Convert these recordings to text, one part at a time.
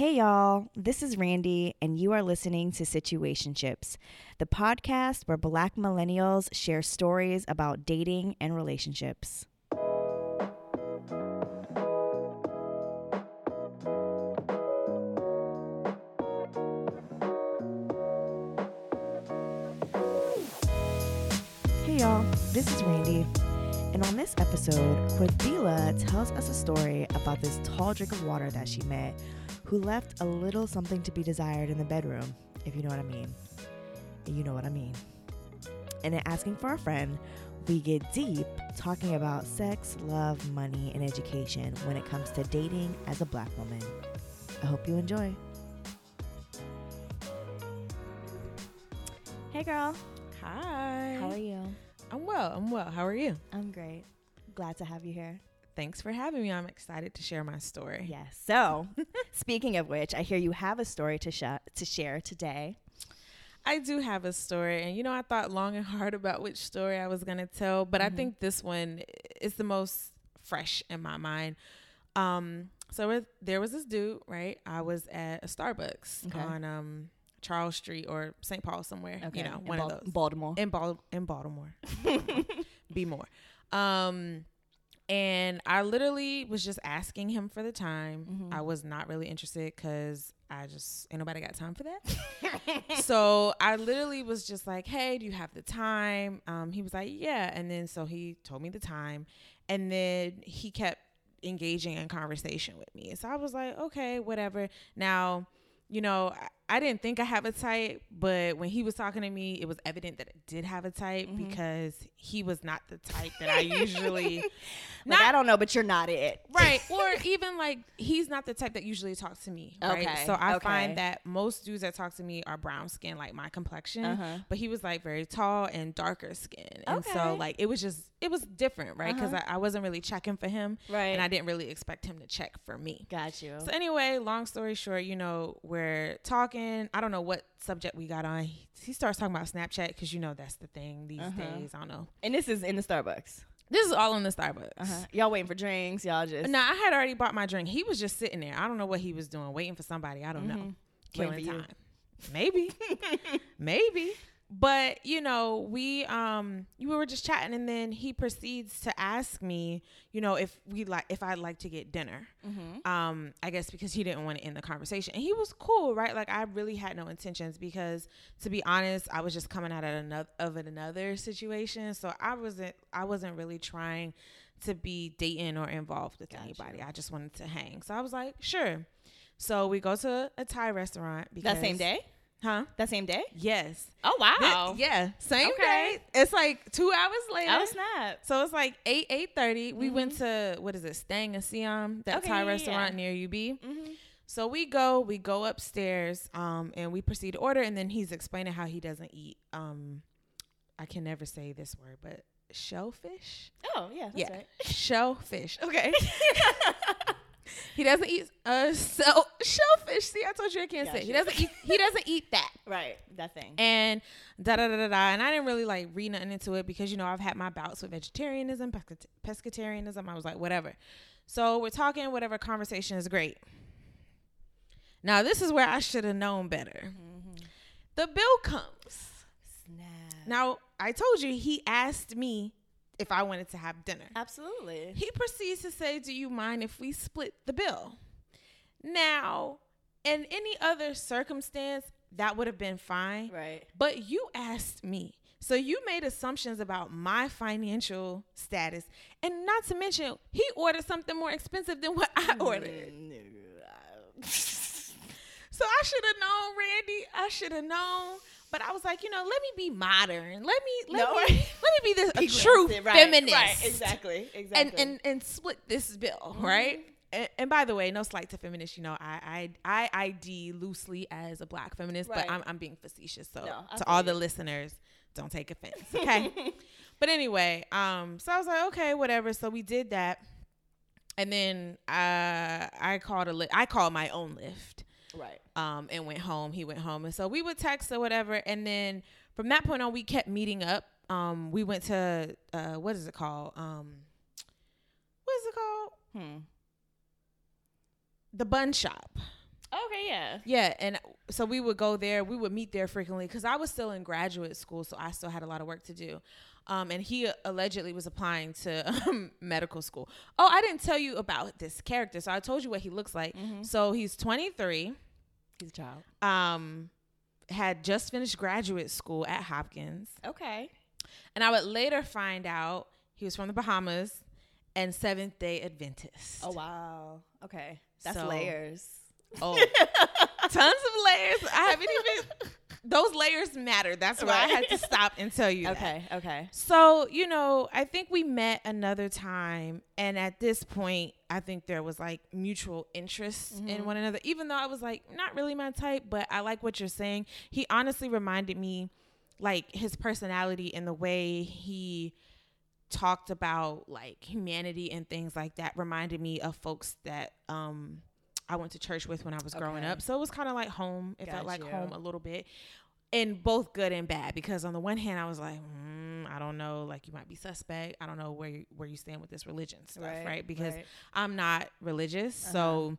Hey, y'all. This is Randy, and you are listening to Situationships, the podcast where black millennials share stories about dating and relationships. Hey, y'all. This is Randy. And on this episode, Cordila tells us a story about this tall drink of water that she met who left a little something to be desired in the bedroom, if you know what I mean. You know what I mean. And in asking for a friend, we get deep talking about sex, love, money, and education when it comes to dating as a black woman. I hope you enjoy. Hey, girl. Hi. How are you? I'm well. I'm well. How are you? I'm great. Glad to have you here. Thanks for having me. I'm excited to share my story. Yes. So, speaking of which, I hear you have a story to sh- to share today. I do have a story, and you know, I thought long and hard about which story I was gonna tell, but Mhm. I think this one is the most fresh in my mind. Um, so with- there was this dude, right? I was at a Starbucks Okay. on um Charles Street or St. Paul somewhere. okay. You know, in one Bal- of those Baltimore. in Bal- in Baltimore. Be more. Um, and I literally was just asking him for the time. Mhm. I was not really interested because I just ain't nobody got time for that. so I literally was just like, "Hey, do you have the time?" Um, he was like, "Yeah," and then so he told me the time, and then he kept engaging in conversation with me. So I was like, "Okay, whatever." Now, you know, I, didn't think I have a type, but when he was talking to me, it was evident that I did have a type Mhm. because he was not the type that I usually Like, not I don't know, but you're not it. right or even like he's not the type that usually talks to me right Okay, so i okay. find that most dudes that talk to me are brown skin like my complexion Uh-huh. but he was like very tall and darker skin and so like it was just it was different right because Uh-huh. I, I wasn't really checking for him Right. and i didn't really expect him to check for me got you. so anyway long story short you know we're talking i don't know what subject we got on he, he starts talking about snapchat because you know that's the thing these Uh-huh. days i don't know and this is in the Starbucks. this is all in the starbucks Uh-huh. Y'all waiting for drinks. Y'all just no, I had already bought my drink. He was just sitting there. I don't know what he was doing, waiting for somebody. I don't know. Mhm. Killing you. time. Maybe. Maybe. But, you know, we um we were just chatting and then he proceeds to ask me, you know, if we like if I'd like to get dinner. Mhm. Um, I guess because he didn't want to end the conversation. And he was cool, right? Like I really had no intentions because to be honest, I was just coming out of another of another situation. So I wasn't I wasn't really trying to be dating or involved with Gotcha. anybody. I just wanted to hang. So I was like, sure. So we go to a Thai restaurant because That same day. Huh? That same day. Yes. Oh Th- yeah. Same Okay. day. It's like two hours later. Oh snap. So it's like eight eight thirty. We went to what is it, Stang and Siam, that Okay, Thai yeah, restaurant yeah. near UB. Mm-hmm. So we go, we go upstairs, um, and we proceed to order, and then he's explaining how he doesn't eat. Um, I can never say this word, but shellfish. Oh yeah. That's yeah, right. shellfish. Okay. He doesn't eat uh so shellfish. See, I told you I can't say. He doesn't eat. He doesn't eat that. right. That thing. and da da da da da. And I didn't really like read nothing into it because you know I've had my bouts with vegetarianism, pescat- pescatarianism. I was like, whatever. So we're talking, whatever conversation is great. Now this is where I should have known better. mm-hmm. The bill comes. Snap. Now I told you he asked me if I wanted to have dinner. Absolutely. He proceeds to say, "Do you mind if we split the bill?" Now, in any other circumstance, that would have been fine. Right. But you asked me. So you made assumptions about my financial status. And not to mention, he ordered something more expensive than what I mm, ordered. So I should have known, Randy. I should have known. But I was like, you know, let me be modern. Let me let No, me right. let me be this a true right, feminist. Right. Exactly. Exactly. And and and split this bill, right? And, and by the way, no slight to feminists. You know, I I I ID loosely as a black feminist, Right. but I'm I'm being facetious. So No, to all the listeners, don't take offense, okay? but anyway, um, so I was like, okay, whatever. So we did that, and then uh, I called a li- I called my own Lyft right. um, and went home. He went home, and so we would text or whatever. And then from that point on, we kept meeting up. Um, we went to uh, what is it called? Um, what is it called? Hmm. The bun shop. okay, yeah. Yeah, and so we would go there. We would meet there frequently because I was still in graduate school, so I still had a lot of work to do. Um, and he allegedly was applying to um, medical school. Oh, I didn't tell you about this character, so I told you what he looks like. Mhm. So he's 23. He's a child. Um, had just finished graduate school at Hopkins, Okay. and I would later find out he was from the Bahamas and Seventh Day Adventist. Oh wow. Okay. That's So- layers. Oh, tons of layers. I haven't even. Those layers matter. That's why I had to stop and tell you. that. Okay. Okay. So you know, I think we met another time, and at this point, I think there was like mutual interest in Mhm. one another. Even though I was like not really my type, but I like what you're saying. He honestly reminded me, like his personality and the way he talked about like humanity and things like that reminded me of folks that um I went to church with when I was growing Okay. up. So it was kind of like home. It felt like home a little bit. And both good and bad because on the one hand I was like, mm, I don't know, like you might be suspect. I don't know where you, where you stand with this religion stuff, right? Because right. I'm not religious, Uh-huh. so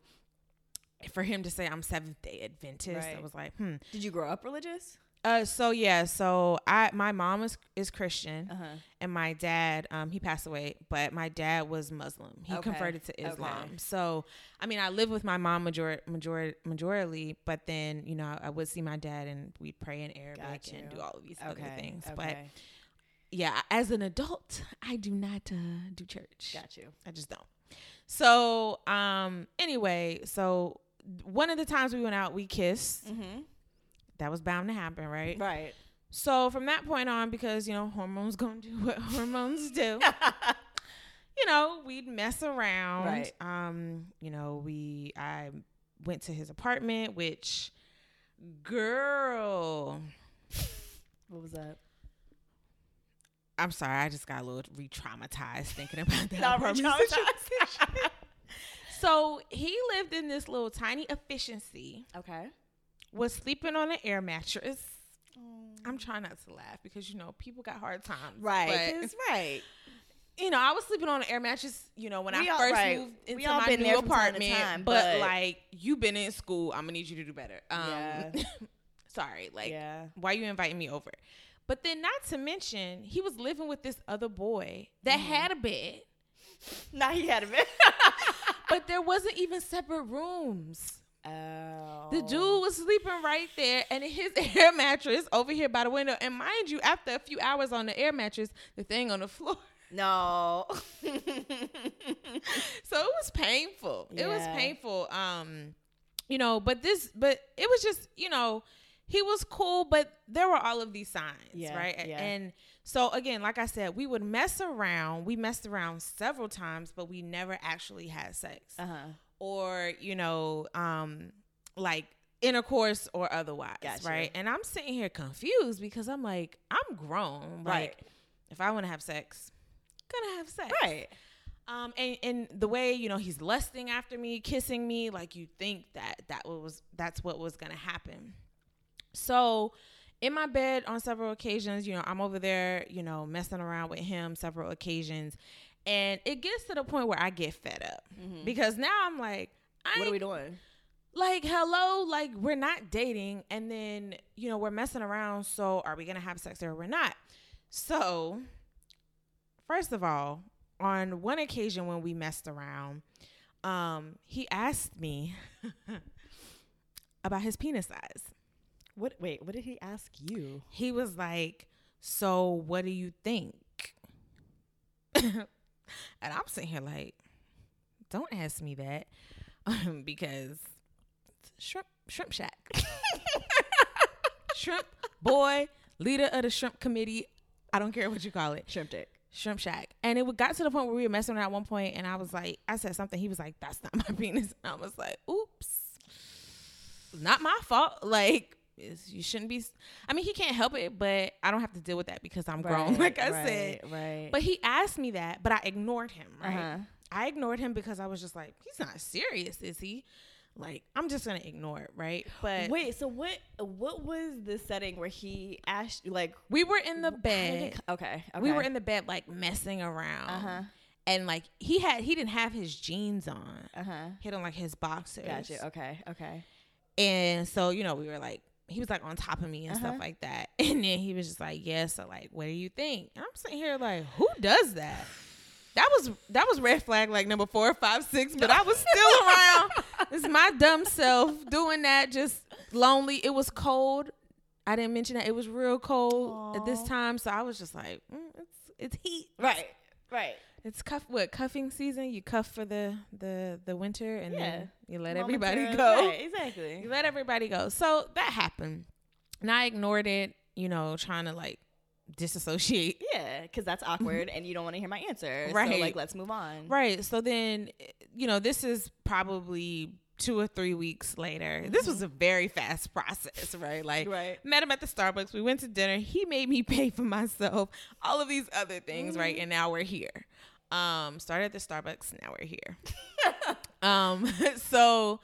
for him to say I'm Seventh Day Adventist, I was like, hmm. did you grow up religious? Uh, so yeah, so I my mom is is Christian Uh huh. and my dad um he passed away but my dad was muslim he Okay. converted to islam Okay. so i mean i live with my mom major major majorly but then you know i would see my dad and we'd pray in arabic and do all of these other things okay. but yeah as an adult i do not uh, do church got you. i just don't so um anyway so one of the times we went out we kissed Mm-hmm. That was bound to happen right Right. so from that point on, because you know hormones gonna do what hormones do, you know we'd mess around. Right. Um, you know we I went to his apartment, which girl, what was that? I'm sorry, I just got a little re-traumatized thinking about that Not re-traumatized. so he lived in this little tiny efficiency, Okay. Was sleeping on an air mattress. I'm trying not to laugh because you know people got hard times, Right. but- right. you know, I was sleeping on an air mattress, you know, when We I all- first right. moved into my new there from time apartment. time, but, but- like, you've been in school, I'm gonna need you to do better. Um, Yeah. sorry, like, yeah. why you inviting me over? But then, not to mention, he was living with this other boy that Mhm. had a bed, Now he had a bed. but there wasn't even separate rooms. Oh. The dude was sleeping right there, and his air mattress over here by the window. And mind you, after a few hours on the air mattress, the thing on the floor. No. so it was painful. It was painful. Um, you know, but this, but it was just, you know, he was cool, but there were all of these signs, Yeah, right? Yeah. And so again, like I said, we would mess around. We messed around several times, but we never actually had sex uh huh. Or, you know, um, like intercourse or otherwise, Gotcha. right? And I'm sitting here confused because I'm like, I'm grown, Right. Like, if I want to have sex, gonna have sex, Right. um, and and the way you know he's lusting after me, kissing me, like you think that that was that's what was gonna happen. So, in my bed on several occasions, you know, I'm over there, you know, messing around with him several occasions, and it gets to the point where I get fed up Mhm. because now I'm like, I What are we doing? like hello like we're not dating and then you know we're messing around so are we gonna have sex or we're not so first of all on one occasion when we messed around um he asked me about his penis size What? Wait. What did he ask you? he was like so what do you think and i'm sitting here like don't ask me that um, because shrimp shrimp shack. Shrimp boy leader of the shrimp committee. I don't care what you call it. Shrimp dick. shrimp shack. And it got to the point where we were messing around at one point and i was like i said something. He was like that's not my penis. And i was like oops. Not my fault. Like it's, you shouldn't be i mean he can't help it but i don't have to deal with that because i'm grown like i said Right. but he asked me that but i ignored him right uh-huh. I ignored him because I was just like, he's not serious, is he? Like, I'm just gonna ignore it, right? But Wait. So what? What was the setting where he asked? Like we were in the bed. it Okay. Okay. We were in the bed like messing around. Uh huh. And like he had he didn't have his jeans on. Uh huh. He had on like his boxers. Gotcha. Okay. Okay. And so, you know, we were like, he was like on top of me and Uh-huh. stuff like that. And then he was just like, yeah, so like, what do you think? And I'm sitting here like, who does that? That was that was red flag like number four, five, six, but I was still around. It's my dumb self doing that, just lonely. It was cold. I didn't mention that it was real cold at this time, so I was just like, mm, it's it's heat. Right. Right. It's cuff what cuffing season. You cuff for the the the winter, and Yeah. then you let everybody go. Right, exactly. You let everybody go. So that happened, and I ignored it. You know, trying to like disassociate. Yeah, because that's awkward, and you don't want to hear my answer. So Right. like, let's move on. Right. So then, you know, this is probably two or three weeks later. This was mm-hmm. a very fast process, right? Like, Right. met him at the Starbucks. We went to dinner. He made me pay for myself. All of these other things, right? Mm-hmm. And now we're here. Um, started at the Starbucks. Now we're here. um, so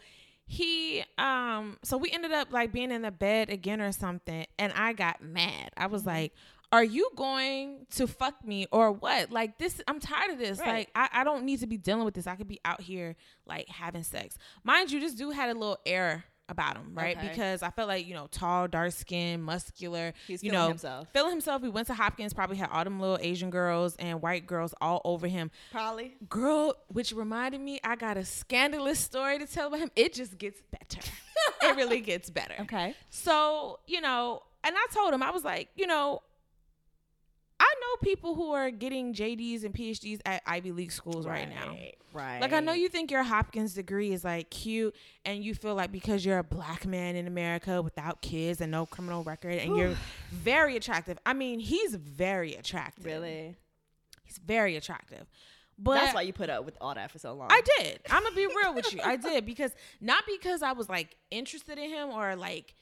he, um, so we ended up like being in the bed again or something, and I got mad. I was like. Are you going to fuck me or what? Like this, I'm tired of this. Right. Like I, I don't need to be dealing with this. I could be out here like having sex. Mind you, this dude had a little air about him, right? Okay. Because I felt like you know, tall, dark skin, muscular. He's you feeling know, himself. feeling himself. He went to Hopkins, probably had all them little Asian girls and white girls all over him. Probably. Girl, which reminded me, I got a scandalous story to tell about him. It just gets better. it really gets better. Okay. So, you know, and I told him, I was like, you know, I know people who are getting JDs and PhDs at Ivy League schools right, now. Right. Like I know you think your Hopkins degree is like cute and you feel like because you're a black man in America without kids and no criminal record and you're very attractive. I mean, he's very attractive. Really. He's very attractive. But That's why you put up with all that for so long. I did. I'm gonna be real with you. I did because not because I was like interested in him or like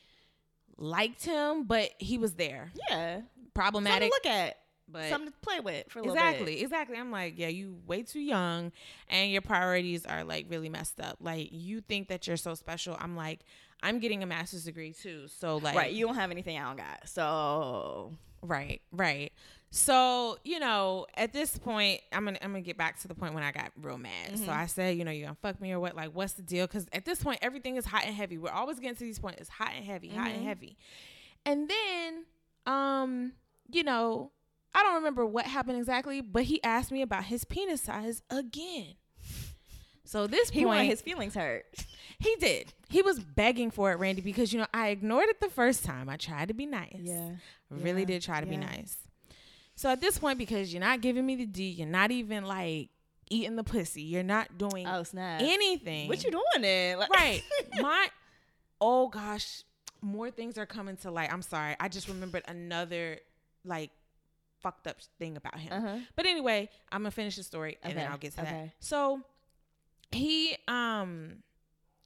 liked him, but he was there. Yeah. Problematic, look at. But Something to play with for a little exactly, bit. exactly. I'm like, yeah, you way too young, and your priorities are like really messed up. Like you think that you're so special. I'm like, I'm getting a master's degree too, so like, Right. You don't have anything I don't got. So Right, right. So, you know, at this point, I'm gonna I'm gonna get back to the point when I got real mad. So I said, you know, you're gonna fuck me or what? Like, what's the deal? Because at this point, everything is hot and heavy. We're always getting to these points. It's hot and heavy, hot and heavy. And then, um, you know, I don't remember what happened exactly, but he asked me about his penis size again. So this he point, wanted his feelings hurt. he did. He was begging for it, Randy, because you know I ignored it the first time. I tried to be nice. Yeah, really Yeah. did try to be nice. So at this point, because you're not giving me the D, you're not even like eating the pussy, you're not doing Oh snap. anything. What you doing then? Like- Right. My oh gosh, more things are coming to light. I'm sorry. I just remembered another like fucked up thing about him. Uh-huh. But anyway, I'm gonna finish the story and then I'll get to okay. that. So he um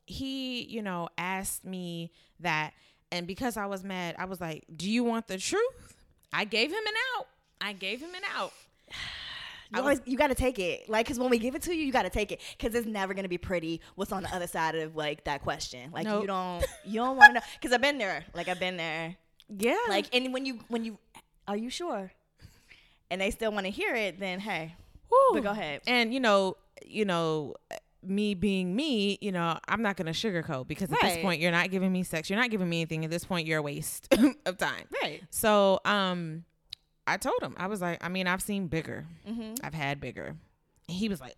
he, you know, asked me that and because I was mad, I was like, Do you want the truth? I gave him an out. I gave him an out. You, always, you got to take it, like, cause when we give it to you, you got to take it, cause it's never gonna be pretty. What's on the other side of like that question? Like, Nope. you don't, you don't want to know, cause I've been there. Like, I've been there. Yeah. Like, and when you, when you, are you sure? And they still want to hear it, then hey, Whew. but go ahead. And you know, you know, me being me, you know, I'm not gonna sugarcoat because at this point you're not giving me sex, you're not giving me anything. At this point, you're a waste of time. Right. So, um, I told him I was like, I mean, I've seen bigger, hmm I've had bigger. And he was like,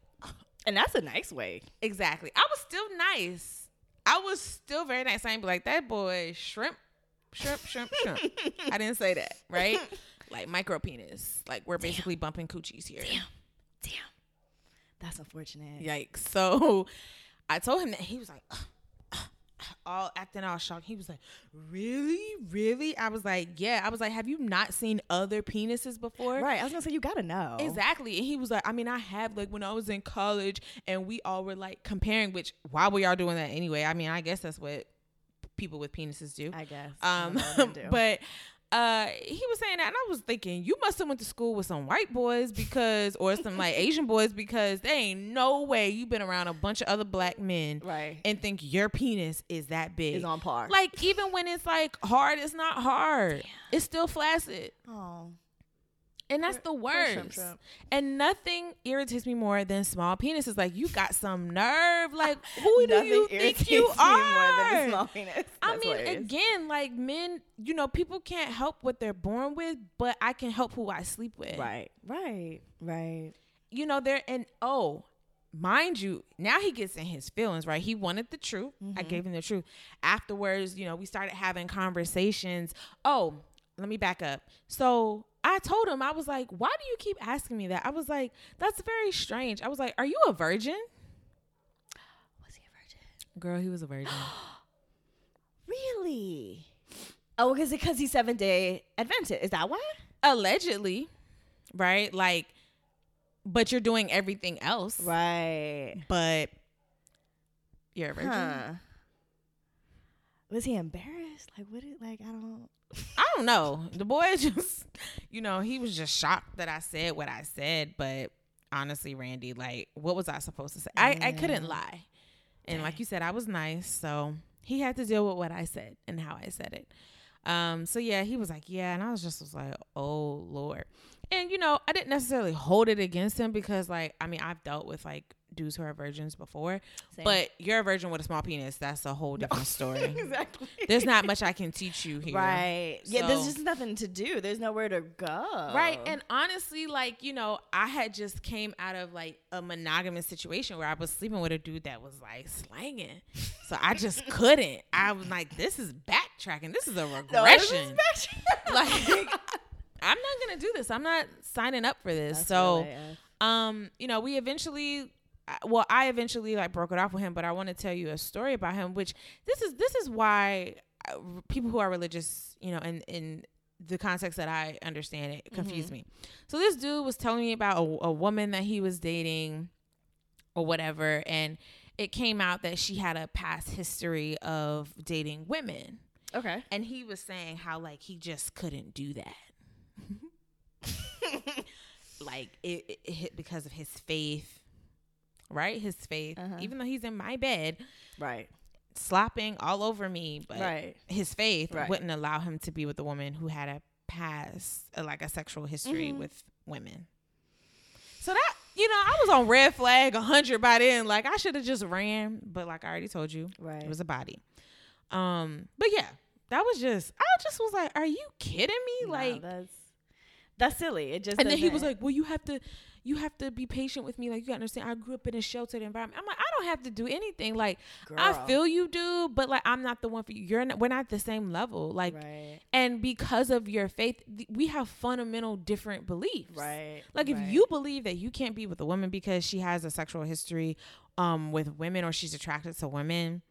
And that's a nice way. exactly. I was still nice. I was still very nice. I ain't be like that boy shrimp, shrimp, shrimp, shrimp. I didn't say that, right? Like micro penis. Like we're basically bumping coochies here. Damn. Damn. That's unfortunate. Yikes. So I told him that he was like, all acting all shocked. He was like, Really? Really? I was like, Yeah. I was like, Have you not seen other penises before? Right. I was gonna say you gotta know. Exactly. And he was like, I mean, I have like when I was in college and we all were like comparing, which why were y'all doing that anyway? I mean, I guess that's what people with penises do. I guess. Um, don't know what to do. but uh, he was saying that, and I was thinking, you must have went to school with some white boys because, or some like Asian boys because there ain't no way you've been around a bunch of other black men right. and think your penis is that big. is on par. like even when it's like hard, it's not hard. It's still flaccid. oh. And that's the worst. shrimp. And nothing irritates me more than small penises. Like you got some nerve. Like who do you think you me more than a are? small penis. I mean, hilarious. again, like men, you know, people can't help what they're born with, but I can help who I sleep with. right, right, right. You know, they're and oh, mind you, now he gets in his feelings, right? He wanted the truth. Mm-hmm. I gave him the truth. Afterwards, you know, we started having conversations. Oh, let me back up. So I told him, I was like, why do you keep asking me that? I was like, that's very strange. I was like, are you a virgin? Was he a virgin? Girl, he was a virgin. Really? Oh, because because he's seven day Adventist. Is that why? Allegedly, right? Like, but you're doing everything else. Right. But you're a virgin. Huh. Was he embarrassed? Like what? Did, like I don't. I don't know. The boy just, you know, he was just shocked that I said what I said. But honestly, Randy, like, what was I supposed to say? I, I couldn't lie. And like you said, I was nice. So he had to deal with what I said and how I said it. Um, so yeah, he was like, yeah. And I was just was like, oh Lord. And you know, I didn't necessarily hold it against him because like, I mean, I've dealt with like dudes who are virgins before, Same. but you're a virgin with a small penis. That's a whole different story. exactly. There's not much I can teach you here. Right. yeah. There's So- just nothing to do. There's nowhere to go. Right. And honestly, like, you know, I had just came out of like a monogamous situation where I was sleeping with a dude that was like slanging. So I just couldn't. I was like, this is backtracking. This is a No, this is regression. like I'm not gonna do this. I'm not signing up for this. That's so really um, you know, we eventually well, I eventually like broke it off with him, but I want to tell you a story about him, which this is this is why uh, people who are religious, you know, in in the context that I understand it confused me. So this dude was telling me about a, a woman that he was dating or whatever, and it came out that she had a past history of dating women. okay. And he was saying how like he just couldn't do that. like it, it, it hit because of his faith. Right? His faith. Uh-huh. Even though he's in my bed Right. slopping all over me, but Right. his faith Right. wouldn't allow him to be with a woman who had a past uh, like a sexual history Mhm. with women. So that you know, I was on red flag 100 by then. Like I should have just ran, but like I already told you, Right. it was a body. Um, but yeah, that was just I just was like, "Are you kidding me?" No, like, that's that's silly. It just and then he was like, "Well, you have to, you have to be patient with me. Like, you gotta understand. I grew up in a sheltered environment. I'm like, I don't have to do anything. Like, I feel you do, but like, I'm not the one for you. You're not, we're not the same level. Like, right. and because of your faith, th- we have fundamental different beliefs. Right. Like if right. you believe that you can't be with a woman because she has a sexual history um with women or she's attracted to women,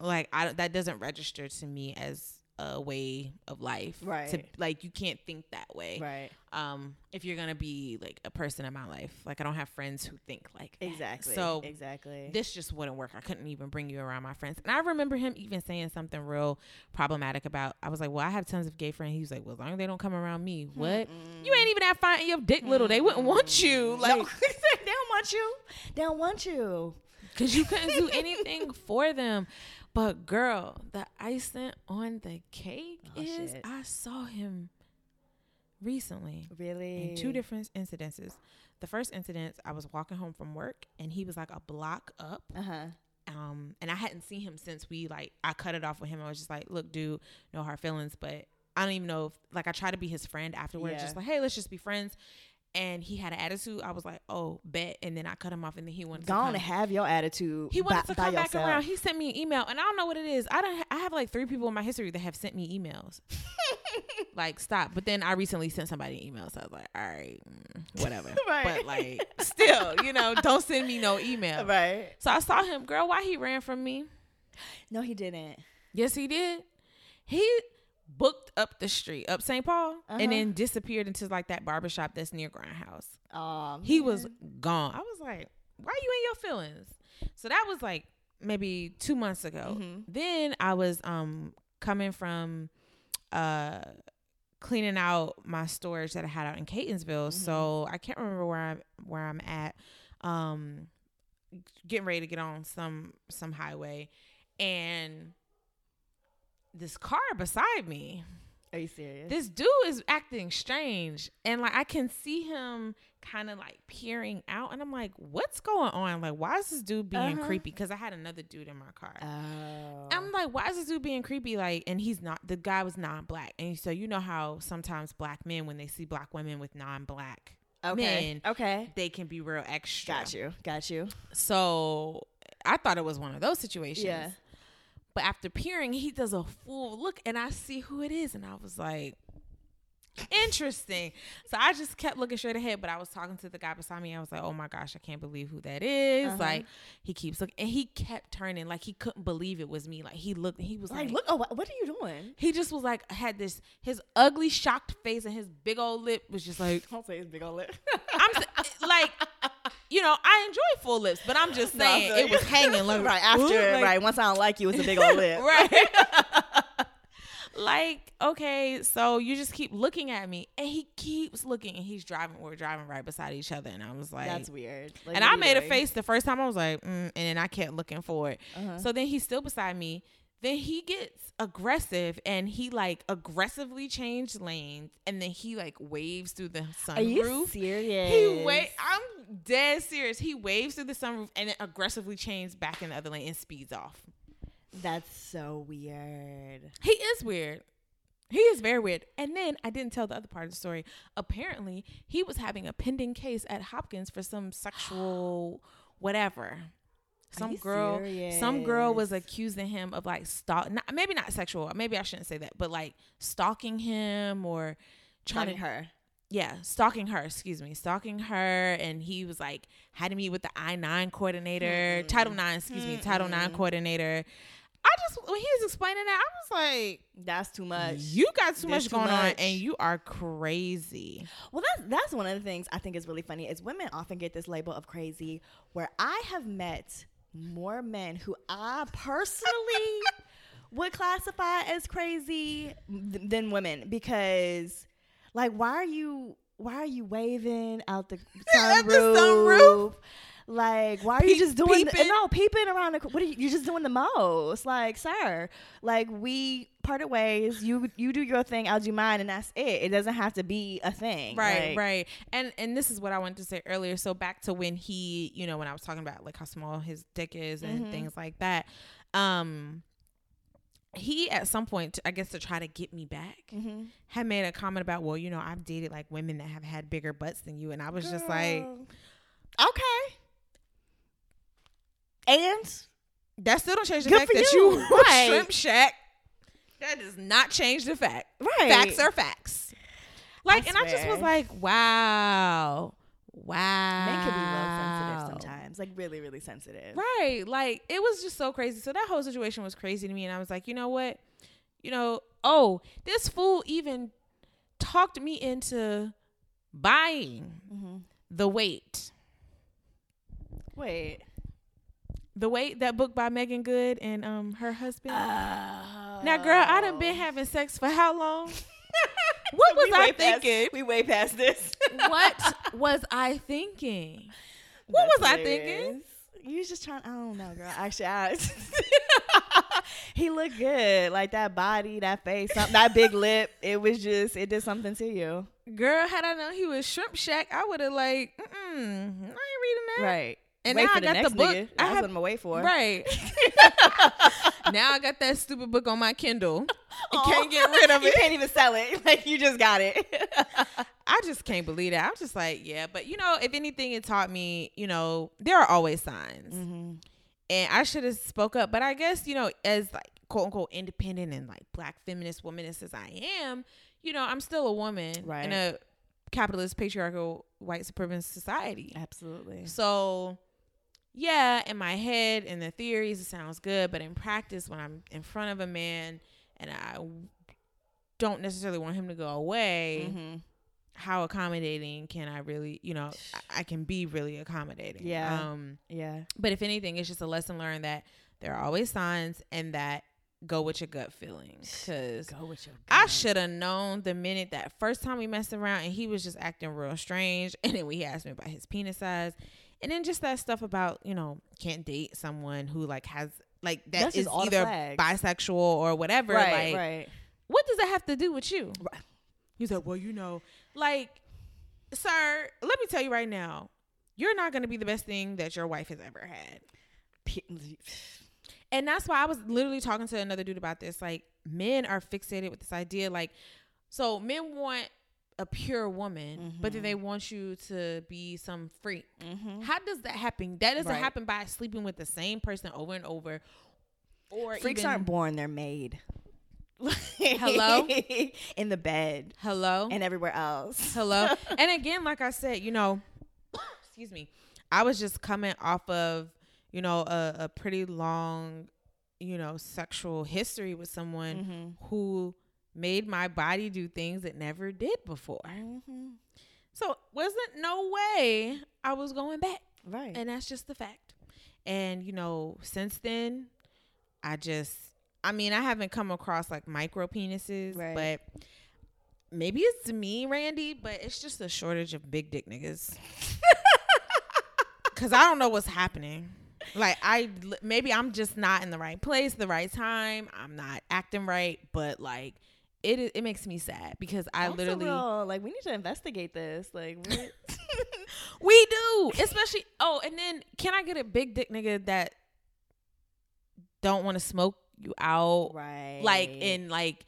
like I that doesn't register to me as a way of life. Right. To, like you can't think that way. Right. Um if you're to be like a person in my life. Like I don't have friends who think like that. Exactly. So exactly. this just wouldn't work. I couldn't even bring you around my friends. And I remember him even saying something real problematic about. I was like, "Well, I have tons of gay friends." He was like, "Well, as long as they don't come around me, hmm, what? Mm. You ain't even that fine in your dick little. They wouldn't want hmm. you, like, no, they don't want you. They don't want you. because you couldn't do anything for them." But girl, the icing on the cake Oh, is shit. I saw him recently Really. in two different incidences. The first incident, I was walking home from work, and he was like a block up. Uh huh. um and i hadn't seen him since we like i cut it off with him i was just like look dude no hard feelings but i don't even know if like i try to be his friend afterwards Yeah. just like hey let's just be friends and he had an attitude i was like oh bet and then i cut him off and then he wanted Go to come, and have your attitude. he wanted by, to come back yourself. around he sent me an email and i don't know what it is i don't ha- i have like three people in my history that have sent me emails like stop but then i recently sent somebody an email so i was like all right mm, whatever Right. but like still you know don't send me no email Right. so i saw him girl why he ran from me No, he didn't. Yes, he did. He booked up the street, up St. Paul, Uh-huh. and then disappeared into like that barbershop that's near Grindhouse. Um, He was gone. I was like, why are you in your feelings? So that was like maybe two months ago. Mhm. Then I was um coming from uh cleaning out my storage that I had out in Catonsville. So I can't remember where I'm where I'm at. Um getting ready to get on some some highway and this car beside me Are you serious? this dude is acting strange and like i can see him kind of like peering out and i'm like what's going on like why is this dude being Uh-huh. creepy because i had another dude in my car oh. i'm like why is this dude being creepy like and he's not the guy was non-black and so you know how sometimes black men when they see black women with non-black okay. men, Okay. they can be real extra Got you. Got you. so i thought it was one of those situations Yeah. But after peering, he does a full look and I see who it is. And I was like, interesting. So I just kept looking straight ahead. But I was talking to the guy beside me. I was like, oh my gosh, I can't believe who that is. Uh-huh. Like, he keeps looking. And he kept turning like he couldn't believe it was me. Like, he looked, he was like, Like, look. Oh, what, what are you doing? he just was like, had this, his ugly, shocked face and his big old lip was just like, Don't say his big old lip. I'm like, you know, I enjoy full lips, but I'm just saying feel it was hanging like, right after. "Ooh," like- right. Once I don't like you, it's a big old lip. right. like, okay, so you just keep looking at me, and he keeps looking, and he's driving. We're driving right beside each other, and I was like, That's weird. Like, and I made a face the first time. I was like, mm, and then I kept looking for it. Uh-huh. So then he's still beside me. Then he gets aggressive, and he like aggressively changed lanes, and then he like waves through the sunroof. Are you serious? He wait. I'm dead serious. He waves through the sunroof and then aggressively changes back in the other lane and speeds off. That's so weird. He is weird. He is very weird. And then I didn't tell the other part of the story. Apparently, he was having a pending case at Hopkins for some sexual whatever. Some girl, some girl was accusing him of like stalk, not, maybe not sexual. Maybe I shouldn't say that, but like stalking him or trying to her. yeah, stalking her, excuse me, stalking her. And he was like, had to meet with the I 9 coordinator, Title 9, excuse me, Title 9 Mm-mm. coordinator. I just, when he was explaining that, I was like, That's too much. you got too There's much too going on and you are crazy. Well, that's that's one of the things I think is really funny is women often get this label of crazy, where I have met more men who I personally would classify as crazy th- than women because, like, why are you why are you waving out the sunroof? the sunroof. Like, why are you just doing the, peeping. no peeping around the? What are you? You're just doing the most, like, sir. Like, we parted ways. You you do your thing, I'll do mine, and that's it. It doesn't have to be a thing, Right, Like, right. And and this is what I wanted to say earlier. So back to when he, you know, when I was talking about like how small his dick is and Mhm. things like that. Um he at some point, I guess to try to get me back, Mm-hmm. had made a comment about, well, you know, I've dated like women that have had bigger butts than you, and I was just like, okay. And that still don't change the fact that you. you Right. shrimp shack. That does not change the fact. right, Facts are facts. Like, and I just was like, wow, wow. men can be real sensitive sometimes, like really, really sensitive. Right. Like it was just so crazy. So that whole situation was crazy to me. And I was like, you know what? You know, oh, this fool even talked me into buying Mm-hmm. The weight. Wait. The Wait, that book by Meagan Good and um her husband. Uh, now, girl, I done been having sex for how long? what was We I way past- thinking? we way past this. what was I thinking? What was I thinking? You was just trying. I don't know, girl. Actually, I, he looked good. Like that body, that face, that big lip. It was just. It did something to you. Girl, had I known he was Shrimp Shack, I would have like, mm-mm, I ain't reading that. Right. And wait now I the got next the book. nigga. I what I'm gonna for. Right. now I got that stupid book on my Kindle. I Aw. can't get rid of it. You can't even sell it. Like you just got it. I just can't believe that. I'm just like, yeah. But you know, if anything, it taught me, you know, there are always signs. mm-hmm. And I should have spoke up. But I guess, you know, as like quote unquote independent and like black feminist womanist as I am, you know, I'm still a woman Right. in a capitalist patriarchal white supremacist society. Absolutely. So, yeah, in my head and the theories, it sounds good, but in practice, when I'm in front of a man and I don't necessarily want him to go away, Mm-hmm. how accommodating can I really, you know, I, I can be really accommodating. Yeah. Um, Yeah. but if anything, it's just a lesson learned that there are always signs and that go with your gut feelings. Because Go with your. I should have known the minute that first time we messed around and he was just acting real strange. And then he asked me about his penis size. And then just that stuff about, you know, can't date someone who like has like that That's is either bisexual or whatever. Right. like right. what does that have to do with you? Right. He's like, well, you know, like, sir, let me tell you right now, you're not going to be the best thing that your wife has ever had. And that's why I was literally talking to another dude about this. Like, men are fixated with this idea. Like, so men want a pure woman, but then they want you to be some freak. Mm-hmm. How does that happen? That doesn't Right. happen by sleeping with the same person over and over. Or Freaks even, aren't born; they're made. Hello? in the bed Hello? and everywhere else. Hello. and again, like I said, you know, excuse me, I was just coming off of, you know, a, a pretty long, you know, sexual history with someone Mm-hmm. who made my body do things it never did before. Mm-hmm. So wasn't no way I was going back. Right. And that's just the fact. And, you know, since then, I just, I mean, I haven't come across like micro penises, Right. but maybe it's me, Randy, but it's just a shortage of big dick niggas. Cause I don't know what's happening. Like I maybe I'm just not in the right place, the right time. I'm not acting right, but like it it makes me sad because I That's literally real- like we need to investigate this. Like, we- we do, especially oh, and then can I get a big dick nigga that don't want to smoke you out, right? like and like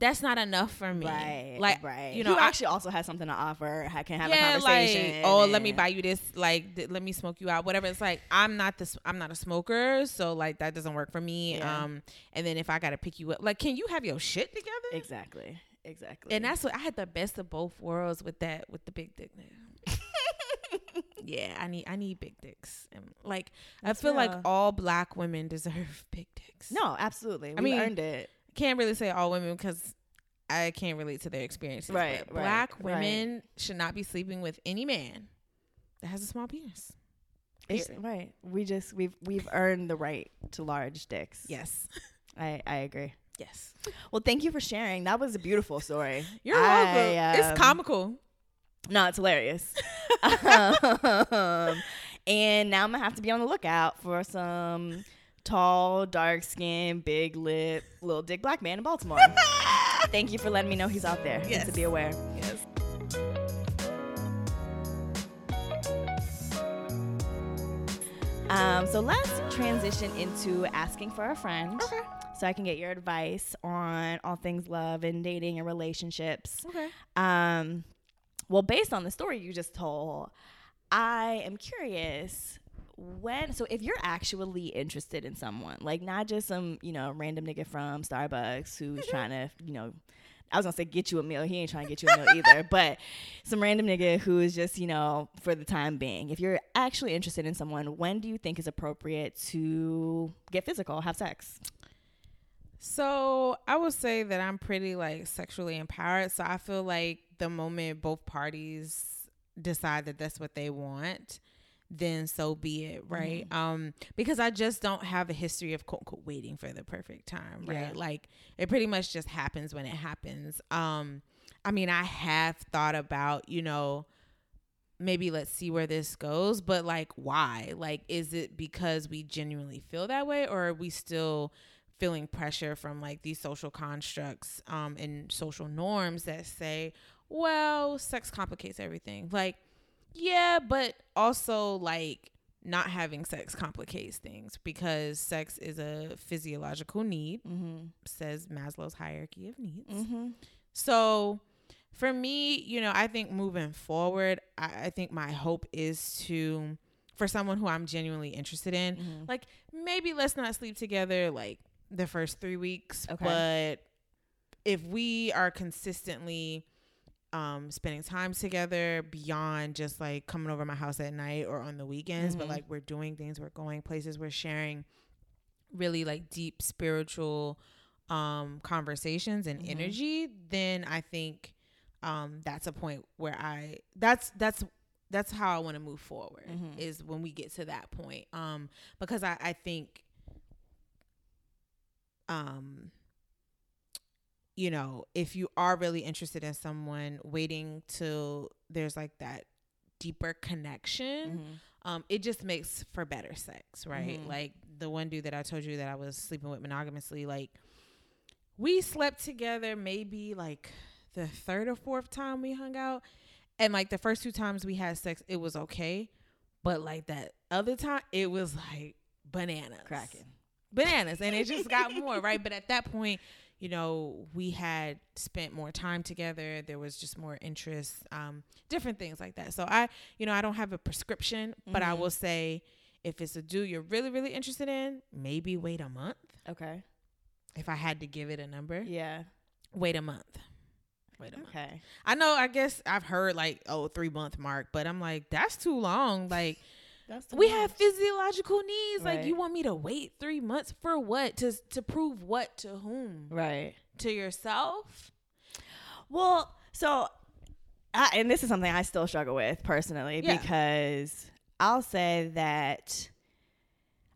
that's not enough for me, right, Like right. you know, I- actually also has something to offer. I can have yeah, a conversation. like oh, let me buy you this, like th- let me smoke you out, whatever. It's like I'm not this, I'm not a smoker, so like that doesn't work for me. Yeah. Um, and then if I gotta pick you up, like, can you have your shit together? Exactly. Exactly. And that's what I had the best of both worlds with that with the big dick yeah, I need I need big dicks. And like That's I feel like all black women deserve big dicks. no, absolutely. We mean, earned it. Can't really say all women because I can't relate to their experiences. Right, but right, black right. women should not be sleeping with any man that has a small penis. Right. We just we've we've earned the right to large dicks. Yes, I I agree. yes. Well, thank you for sharing. That was a beautiful story. You're I, welcome. um, it's comical. No, it's hilarious. um, and now I'm gonna have to be on the lookout for some tall, dark skinned, big lip, little dick black man in Baltimore. Thank you for letting me know he's out there. Yes. To be aware. Yes. Um, so let's transition into asking for a friend. Okay. So I can get your advice on all things love and dating and relationships. Okay. Um, well, based on the story you just told, I am curious when. So, if you're actually interested in someone, like not just some you know random nigga from Starbucks who's mm-hmm. trying to you know. I was gonna say get you a meal. He ain't trying to get you a meal either. But some random nigga who is just, you know, for the time being. If you're actually interested in someone, when do you think is appropriate to get physical, have sex? So I would say that I'm pretty like sexually empowered. So I feel like the moment both parties decide that that's what they want, then so be it, right? Um, because I just don't have a history of quote unquote waiting for the perfect time, right? Yeah. Like it pretty much just happens when it happens. Um, I mean, I have thought about, you know, maybe let's see where this goes, but like why? Like, is it because we genuinely feel that way, or are we still feeling pressure from like these social constructs um and social norms that say, well, sex complicates everything. Like, yeah, but also like not having sex complicates things because sex is a physiological need, Mm-hmm. says Maslow's hierarchy of needs. Mm-hmm. So for me, you know, I think moving forward, I, I think my hope is to, for someone who I'm genuinely interested in, Mhm. like maybe let's not sleep together like the first three weeks, Okay. but if we are consistently um spending time together beyond just like coming over my house at night or on the weekends but Mhm. like we're doing things we're going places we're sharing really like deep spiritual um conversations and Mhm. energy then i think um that's a point where i that's that's that's how i want to move forward Mhm. is when we get to that point um because i i think um you know if you are really interested in someone waiting till there's like that deeper connection Mhm. um it just makes for better sex right Mhm. like the one dude that i told you that i was sleeping with monogamously like we slept together maybe like the third or fourth time we hung out. And like the first two times we had sex, it was okay. But like that other time, it was like bananas. Cracking. Bananas. And it just got more, right? But at that point, you know, we had spent more time together. There was just more interest, um, different things like that. So I, you know, I don't have a prescription, but I Mhm. will say if it's a dude you're really, really interested in, maybe wait a month. Okay. If I had to give it a number, Yeah. wait a month. Wait a month. Okay. I know, I guess I've heard like, oh, three month mark, but I'm like, that's too long. Like, We have physiological needs. Like, you want me to wait three months for what? To to prove what to whom? right. To yourself? Well, so, I, and this is something I still struggle with personally Yeah. because I'll say that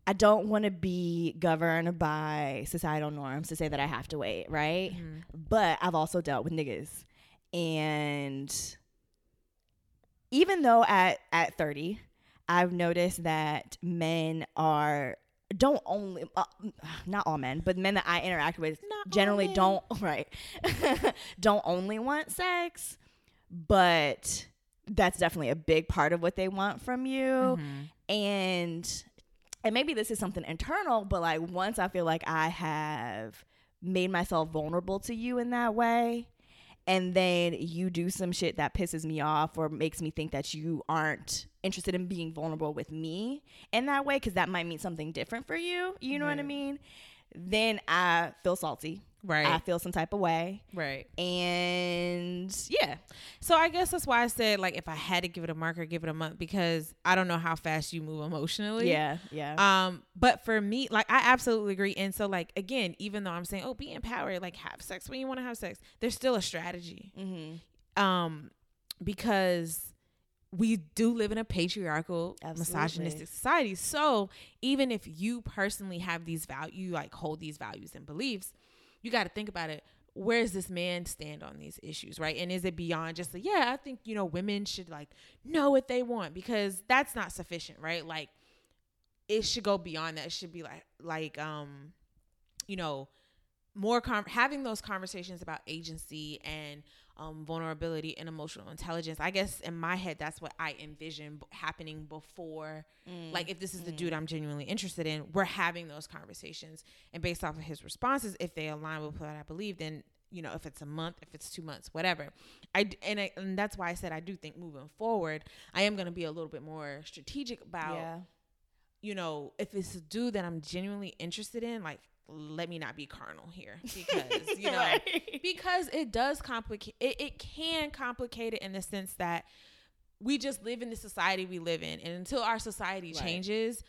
I don't want to be governed by societal norms to say that I have to wait, right? Mm-hmm. But I've also dealt with niggas, and even though at at thirty, I've noticed that men are don't only uh, not all men, but men that I interact with Not generally don't right don't only want sex, but that's definitely a big part of what they want from you Mm-hmm. and and maybe this is something internal but like once i feel like i have made myself vulnerable to you in that way and then you do some shit that pisses me off or makes me think that you aren't interested in being vulnerable with me in that way because that might mean something different for you you know what i mean then i feel salty Right. i feel some type of way right. and yeah So I guess that's why I said like if I had to give it a marker, give it a month because I don't know how fast you move emotionally. yeah yeah Um, but for me, like I absolutely agree. And so like again, even though I'm saying, oh, be empowered, like have sex when you want to have sex, there's still a strategy. mm-hmm. Um, because we do live in a patriarchal, Absolutely. misogynistic society. So even if you personally have these values, you like hold these values and beliefs, you got to think about it. Where does this man stand on these issues, right? And is it beyond just like, yeah, I think you know women should like know what they want because that's not sufficient, right? Like it should go beyond that. It should be like like um, you know, more con- having those conversations about agency and um, vulnerability and emotional intelligence. I guess in my head, that's what I envision b- happening before. Like, if this is the dude I'm genuinely interested in, we're having those conversations, and based off of his responses, if they align with what I believe, then you know, if it's a month, if it's two months, whatever. I and I, and that's why I said I do think moving forward, I am going to be a little bit more strategic about yeah you know, if it's a dude that I'm genuinely interested in, like let me not be carnal here because you know Right. because it does complicate it, it can complicate it in the sense that we just live in the society we live in and until our society Right. changes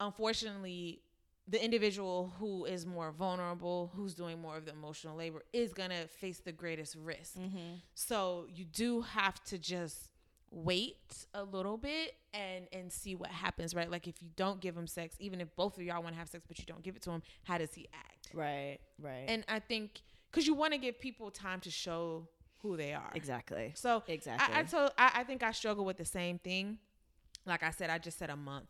unfortunately the individual who is more vulnerable who's doing more of the emotional labor is going to face the greatest risk Mm-hmm. so you do have to just wait a little bit and and see what happens, right? Like if you don't give him sex, even if both of y'all want to have sex but you don't give it to him, how does he act? Right, right. And I think because you want to give people time to show who they are. exactly. So Exactly. I, I told I, I think I struggle with the same thing. Like I said, I just said a month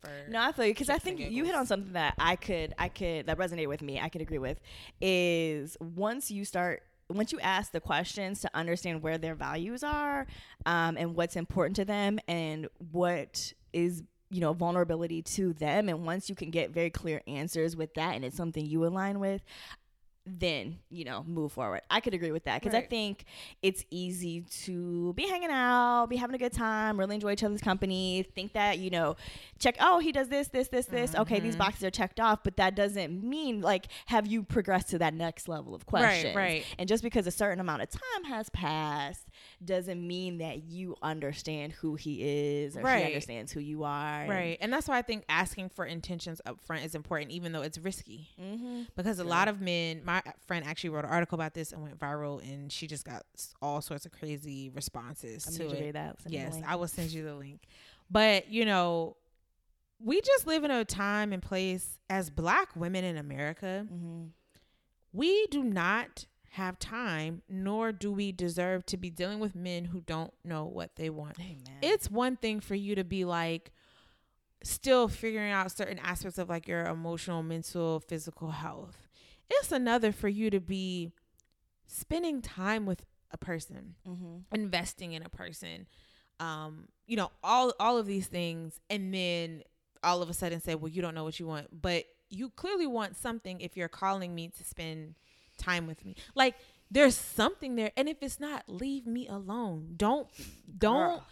for No, I feel you because I think you hit on something that I could, I could, that resonated with me. I could agree with is once you start, once you ask the questions to understand where their values are, um, and what's important to them, and what is you know vulnerability to them, and once you can get very clear answers with that, and it's something you align with. Then you know move forward. I could agree with that because I think it's easy to be hanging out, be having a good time, really enjoy each other's company. Think that you know check oh he does this this this this okay these Mhm. boxes are checked off but that doesn't mean like have you progressed to that next level of questions right. and just because a certain amount of time has passed doesn't mean that you understand who he is or Right. he understands who you are right. And that's why I think asking for intentions up front is important, even though it's risky. mm-hmm. because a lot of men my friend actually wrote an article about this and went viral and she just got all sorts of crazy responses i'm to it read that Send me the yes i will send you the link but you know we just live in a time and place as black women in america Mhm. we do not have time nor do we deserve to be dealing with men who don't know what they want Amen. it's one thing for you to be like still figuring out certain aspects of like your emotional, mental, physical health. It's another for you to be spending time with a person, Mm-hmm. investing in a person, um, you know, all all of these things, and then all of a sudden say, "Well, you don't know what you want," but you clearly want something if you're calling me to spend time with me. Like there's something there, and if it's not, leave me alone. Don't don't Girl.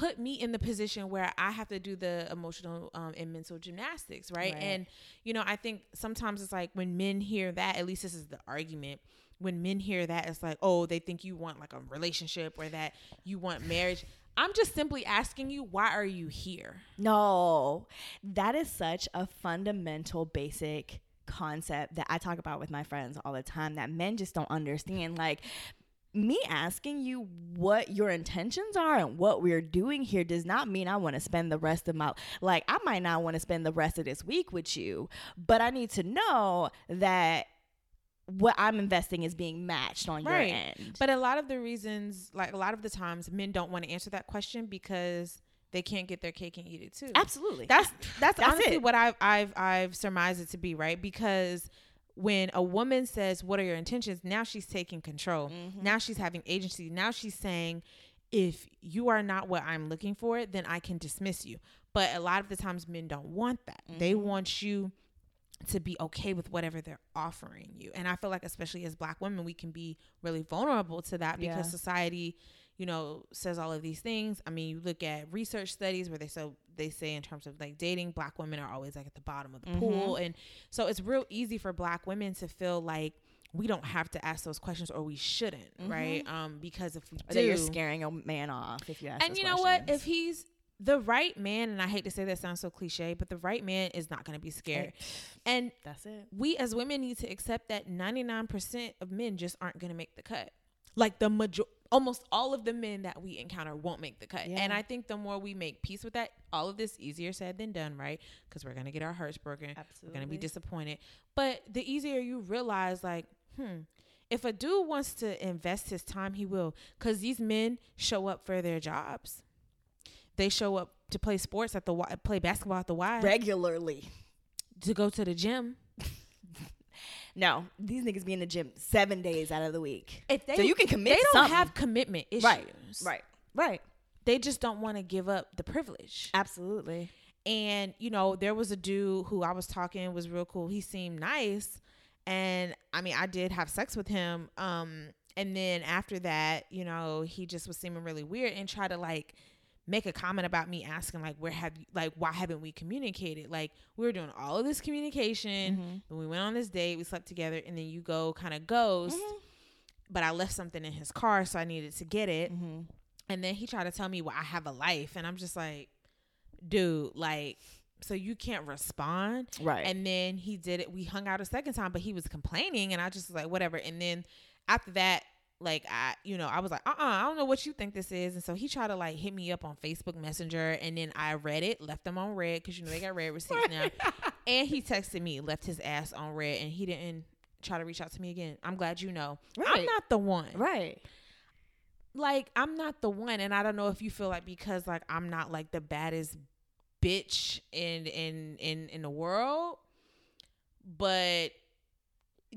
Put me in the position where I have to do the emotional um, and mental gymnastics, right? Right. And you know, I think sometimes it's like when men hear that, at least this is the argument. When men hear that, it's like, oh, they think you want like a relationship or that you want marriage. I'm just simply asking you, why are you here? No, that is such a fundamental, basic concept that I talk about with my friends all the time that men just don't understand. Like, me asking you what your intentions are and what we're doing here does not mean I want to spend the rest of my like I might not want to spend the rest of this week with you, but I need to know that what I'm investing is being matched on Right. your end. But a lot of the reasons, like a lot of the times, men don't want to answer that question because they can't get their cake and eat it too. absolutely. That's that's, That's honestly it. what I've I've I've surmised it to be, right? Because when a woman says, "What are your intentions?" Now she's taking control. Mm-hmm. Now she's having agency. Now she's saying, "If you are not what I'm looking for, then I can dismiss you." But a lot of the times, men don't want that. They Mm-hmm. want you to be okay with whatever they're offering you. And I feel like especially as black women, we can be really vulnerable to that because Yeah. society, you know, says all of these things. I mean, you look at research studies where they so they say in terms of like dating, black women are always like at the bottom of the pool. And so it's real easy for black women to feel like we don't have to ask those questions or we shouldn't, right? Um, because if we Or do, you're scaring a man off if you ask and you know what? If he's the right man, and I hate to say that sounds so cliche, but the right man is not going to be scared. And That's it. we as women need to accept that 99% of men just aren't going to make the cut. Like the major almost all of the men that we encounter won't make the cut. Yeah. And I think the more we make peace with that, all of this easier said than done, right? Cuz we're going to get our hearts broken. We're going to be disappointed. But the easier you realize like, hmm, if a dude wants to invest his time, he will cuz these men show up for their jobs. They show up to play sports at the Y, play basketball at the Y, Regularly. to go to the gym. No, these niggas be in the gym seven days out of the week. If they so you can commit they don't something. have commitment issues. Right. Right. Right. They just don't want to give up the privilege. Absolutely. And you know, there was a dude who I was talking was real cool. He seemed nice, and I mean, I did have sex with him. Um, and then after that, you know, he just was seeming really weird and tried to like make a comment about me asking like where have you like why haven't we communicated like we were doing all of this communication and we went on this date we slept together and then you go kind of ghost but i left something in his car so i needed to get it Mm-hmm. and then he tried to tell me, well, I have a life. And I'm just like, dude, like, so you can't respond. Right. And then he did it. We hung out a second time, but he was complaining. And I just was like, whatever. And then after that, like, I, you know, I was like, uh uh I don't know what you think this is. And so he tried to like hit me up on Facebook Messenger. And then I read it, left them on read because, you know, they got red receipts now. and he texted me, left his ass on read. And he didn't try to reach out to me again. I'm glad you know. I'm not the one right. like I'm not the one, and I don't know if you feel like because like I'm not like the baddest bitch in in in in the world, but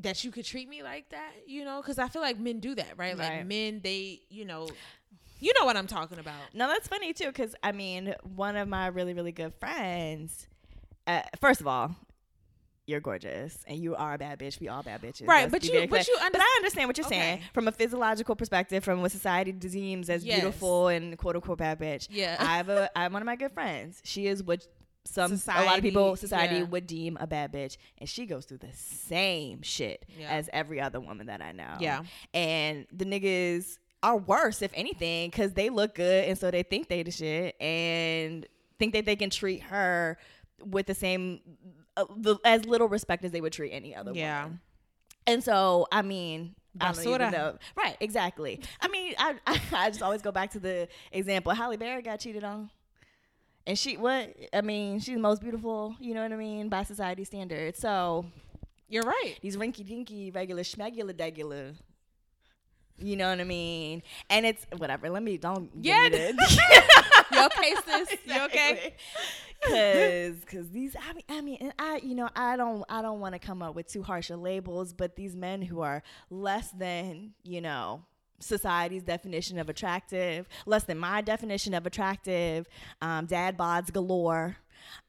that you could treat me like that, you know? Because I feel like men do that, right? Like Right. men, they, you know, you know what I'm talking about. No, that's funny too, because I mean, one of my really, really good friends. Uh, first of all, you're gorgeous, and you are a bad bitch. We all bad bitches, Right, Let's but you- but you under- but I understand what you're saying from a physiological perspective, from what society deems as Yes. beautiful and quote unquote bad bitch. Yeah. I have a. I have one of my good friends. She is what some a lot Society, of people society yeah. would deem a bad bitch, and she goes through the same shit Yeah. as every other woman that I know. Yeah. and the niggas are worse if anything because they look good and so they think they the shit and think that they can treat her with the same uh, the, as little respect as they would treat any other Yeah. woman. And so, I mean, I Basura. know. Right, exactly. I mean, I, I I just always go back to the example. Halle Berry got cheated on. And she what? I mean, she's the most beautiful, you know what I mean, by society standards. So You're right. these rinky dinky regular schmegula degular. You know what I mean? And it's whatever. Let me don't. Yeah. you okay, sis? You okay? Cause, cause these, I mean, I mean, and I, you know, I don't, I don't want to come up with too harsh of labels, but these men who are less than, you know, society's definition of attractive, less than my definition of attractive, um, dad bods galore,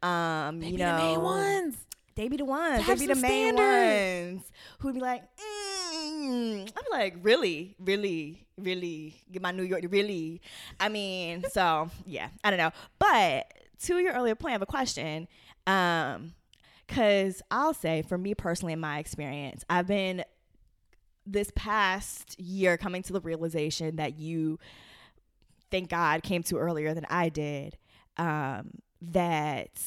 um, They you be the know, main ones. they be the ones. They be the main standards. ones who'd be like, mm. I'm like, really, really, really, get my New York, really. I mean, so yeah, I don't know. But to your earlier point, I have a question. Um, cause I'll say for me personally, in my experience, I've been this past year coming to the realization that you, thank God, came to earlier than I did. Um, that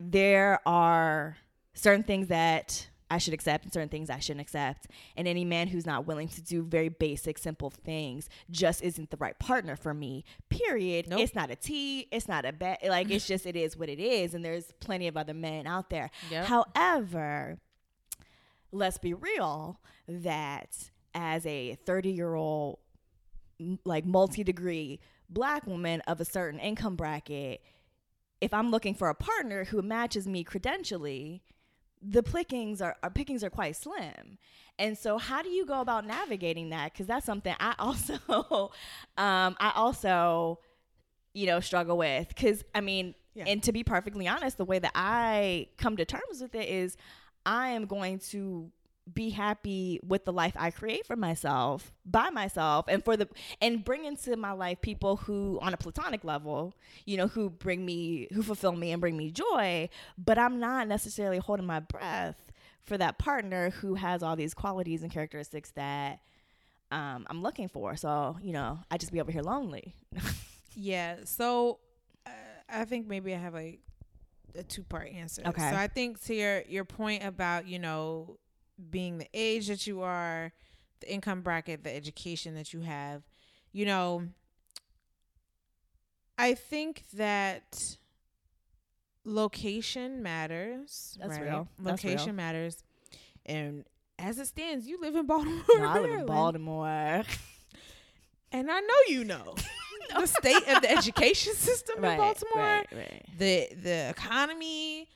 there are certain things that I should accept and certain things I shouldn't accept. And any man who's not willing to do very basic, simple things just isn't the right partner for me. Period. Nope. It's not a T. It's not a bet. Like it's just it is what it is. And there's plenty of other men out there. Yep. However, let's be real that as a 30 year old like multi-degree black woman of a certain income bracket if i'm looking for a partner who matches me credentially the pickings are, are pickings are quite slim. And so how do you go about navigating that? Because that's something i also um i also you know struggle with. Because i mean Yeah. and to be perfectly honest the way that i come to terms with it is i am going to be happy with the life I create for myself by myself and for the and bring into my life people who on a platonic level, you know, who bring me who fulfill me and bring me joy, but I'm not necessarily holding my breath for that partner who has all these qualities and characteristics that um, I'm looking for. So, you know, I just be over here lonely. Yeah. So uh, I think maybe I have like a two part answer. Okay. So I think to your your point about you know being the age that you are, the income bracket, the education that you have, you know, I think that location matters. That's right? real. That's real. Location matters, and as it stands, you live in Baltimore. No, I live in Baltimore. and I know you know the state of the education system in Baltimore right, right. the the economy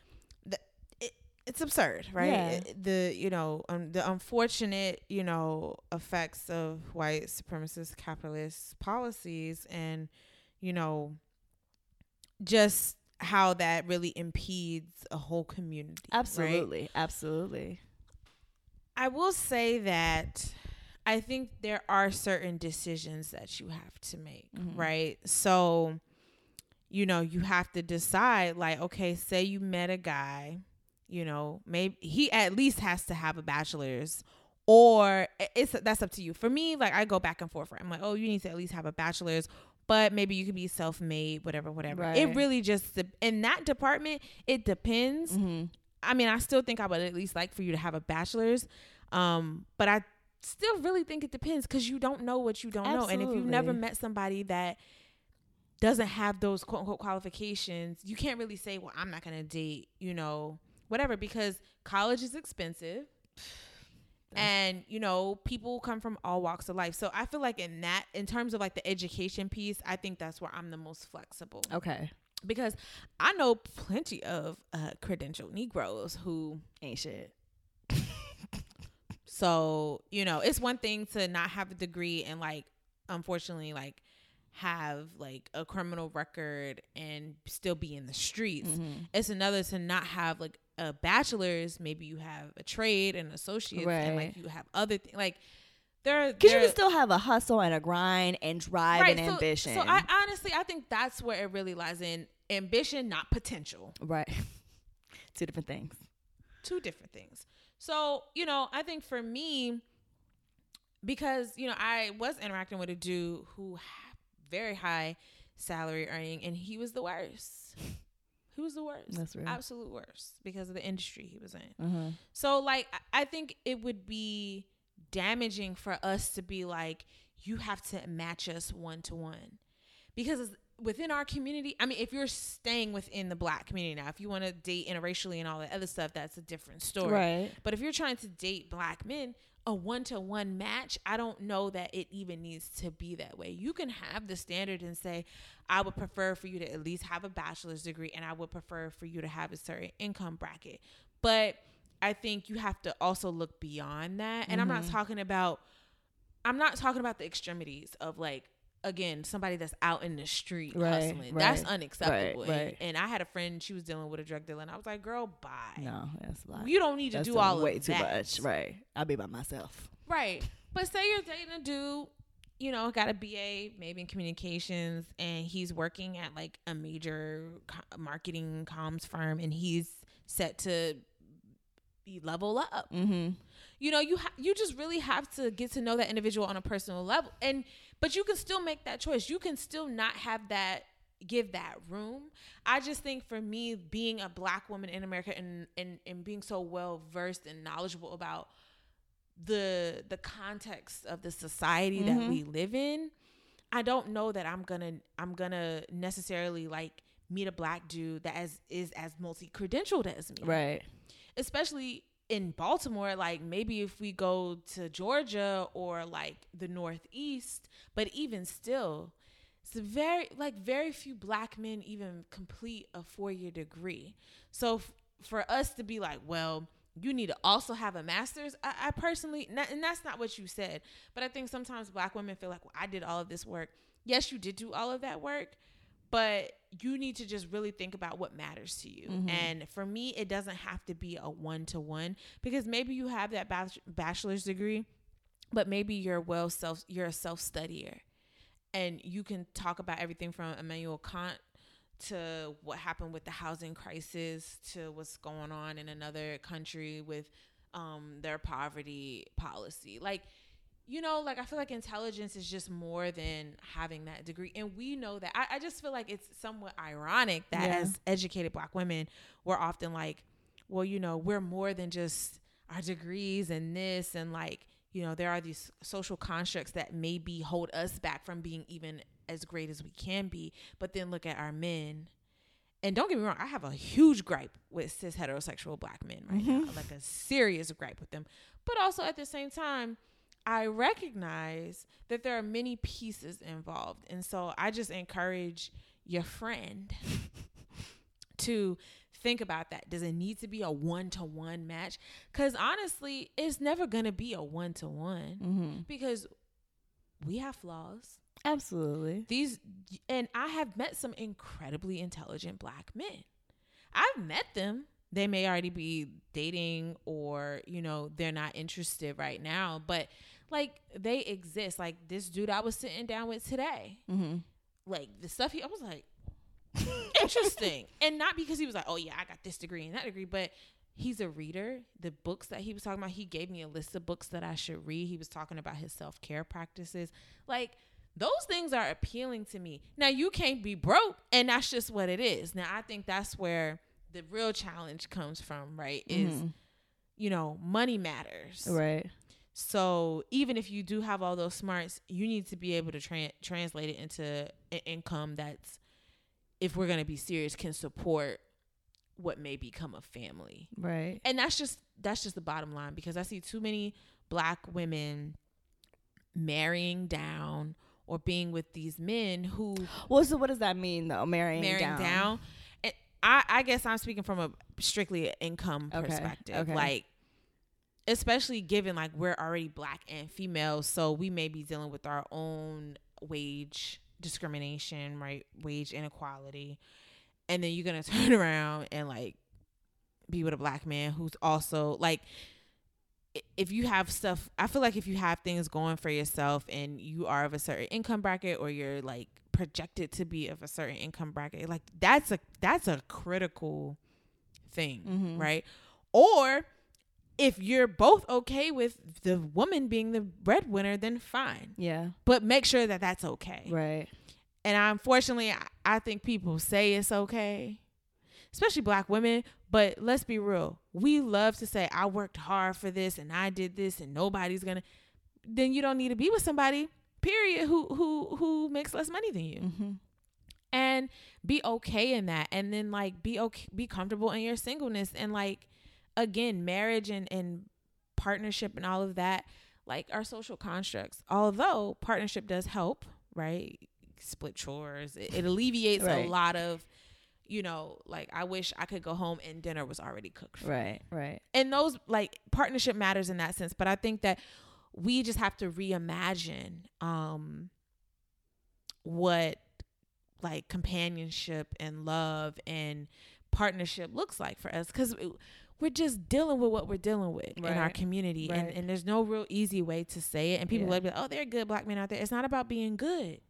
the it, it's absurd right Yeah. The you know um, the unfortunate you know effects of white supremacist capitalist policies and you know just how that really impedes a whole community right? Absolutely. Absolutely. I will say that I think there are certain decisions that you have to make, Mhm. right? So, you know, you have to decide like, okay, say you met a guy, you know, maybe he at least has to have a bachelor's or it's that's up to you. For me, like I go back and forth. Right? I'm like, "Oh, you need to at least have a bachelor's." But maybe you could be self-made, whatever, whatever. It really just in that department, it depends. Mm-hmm. I mean, I still think I would at least like for you to have a bachelor's. Um, but I still really think it depends because you don't know what you don't know. And if you've never met somebody that doesn't have those quote unquote qualifications, you can't really say, well, I'm not going to date, you know, whatever, because college is expensive. And, you know, people come from all walks of life. So I feel like in that, in terms of like the education piece, I think that's where I'm the most flexible Okay. because I know plenty of uh, credentialed Negroes who Ain't shit. So you know it's one thing to not have a degree and like unfortunately like have like a criminal record and still be in the streets. Mhm. It's another to not have like a bachelor's. Maybe you have a trade and associates, and like you have other things. Like there, Because you can still have a hustle and a grind and drive and so, ambition. So I honestly, I think that's where it really lies in ambition, not potential. right. Two different things. two different things. So, you know, I think for me, because, you know, I was interacting with a dude who had very high salary earning and he was the worst. He was the worst. That's real. Absolute worst because of the industry he was in. Mm-hmm. So, like, I- I think it would be damaging for us to be like, you have to match us one to one. Because within our community, I mean, if you're staying within the black community now, if you want to date interracially and all that other stuff, that's a different story. Right. But if you're trying to date black men, a one to one match, I don't know that it even needs to be that way. You can have the standard and say, I would prefer for you to at least have a bachelor's degree and I would prefer for you to have a certain income bracket. But I think you have to also look beyond that. And I'm not Mhm. talking about I'm not talking about the extremities of like again somebody that's out in the street Right, hustling. That's unacceptable. right, And- right. And, I had a friend she was dealing with a drug dealer, and I was like, "Girl, bye. No, that's a lot. You don't need to That's do all way of too that. much. Right. I'll be by myself. Right. But say you're dating a dude, you know, got a BA maybe in communications, and he's working at like a major co- marketing comms firm, and he's set to be level up. Mm-hmm. You know, you ha- you just really have to get to know that individual on a personal level, and but you can still make that choice. You can still not have that give that room. I just think for me, being a black woman in America and and, and being so well versed and knowledgeable about the the context of the society that Mhm. we live in, I don't know that I'm gonna I'm gonna necessarily like meet a black dude that as is as multi credentialed as me Right. especially in Baltimore, like maybe if we go to Georgia or like the Northeast, but even still, it's very like very few black men even complete a four year degree. So f- for us to be like, well, you need to also have a master's. I, I personally, and that's not what you said, but I think sometimes black women feel like, well, I did all of this work. Yes, you did do all of that work, but you need to just really think about what matters to you. Mhm. And for me, it doesn't have to be a one to one because maybe you have that bachelor's degree, but maybe you're well self you're a self studier, and you can talk about everything from Immanuel Kant to what happened with the housing crisis to what's going on in another country with um, their poverty policy. Like you know, like I feel like intelligence is just more than having that degree. And we know that. I, I just feel like it's somewhat ironic that Yeah. as educated black women, we're often like, well, you know, we're more than just our degrees and this and like, you know, there are these social constructs that maybe hold us back from being even as great as we can be. But then look at our men. And don't get me wrong, I have a huge gripe with cis heterosexual black men right mm-hmm. now, like a serious gripe with them. But also at the same time, I recognize that there are many pieces involved. And so I just encourage your friend to think about that. Does it need to be a one to one match? Because honestly, it's never going to be a one to one because we have flaws. Absolutely. These, and I have met some incredibly intelligent black men. I've met them. They may already be dating or, you know, they're not interested right now, but like they exist. Like this dude I was sitting down with today, Mm-hmm. like the stuff he, I was like, interesting. and not because he was like, oh yeah, I got this degree and that degree, but he's a reader. The books that he was talking about, he gave me a list of books that I should read. He was talking about his self care practices. Like those things are appealing to me. Now you can't be broke, and that's just what it is. Now I think that's where the real challenge comes from, right? Is Mhm. you know, money matters. Right. So even if you do have all those smarts, you need to be able to tra- translate it into an income that's, if we're gonna be serious, can support what may become a family. Right. And that's just that's just the bottom line because I see too many black women marrying down or being with these men who Well, so what does that mean though? Marrying, marrying down. down. And I, I guess I'm speaking from a strictly income Okay, perspective. okay. Like, especially given like we're already black and female, so we may be dealing with our own wage discrimination, right? Wage inequality. And then you're gonna turn around and like be with a black man who's also like if you have stuff i feel like if you have things going for yourself and you are of a certain income bracket or you're like projected to be of a certain income bracket like that's a that's a critical thing Mhm. right or if you're both okay with the woman being the breadwinner then fine Yeah. but make sure that that's okay Right. and unfortunately, I, I think people say it's okay, especially black women. But let's be real. We love to say, I worked hard for this and I did this and nobody's going to. Then you don't need to be with somebody, period, who who who makes less money than you. Mm-hmm. and be okay in that and then like be okay be comfortable in your singleness and like again marriage and and partnership and all of that like our social constructs. Although partnership does help right? Split chores. It, it alleviates Right. a lot of you know like i wish i could go home and dinner was already cooked for me. Right, right. and those like partnership matters in that sense but i think that we just have to reimagine um what like companionship and love and partnership looks like for us. Because we're just dealing with what we're dealing with in our community and, Right. and there's no real easy way to say it and people Yeah. like oh they're good black men out there it's not about being good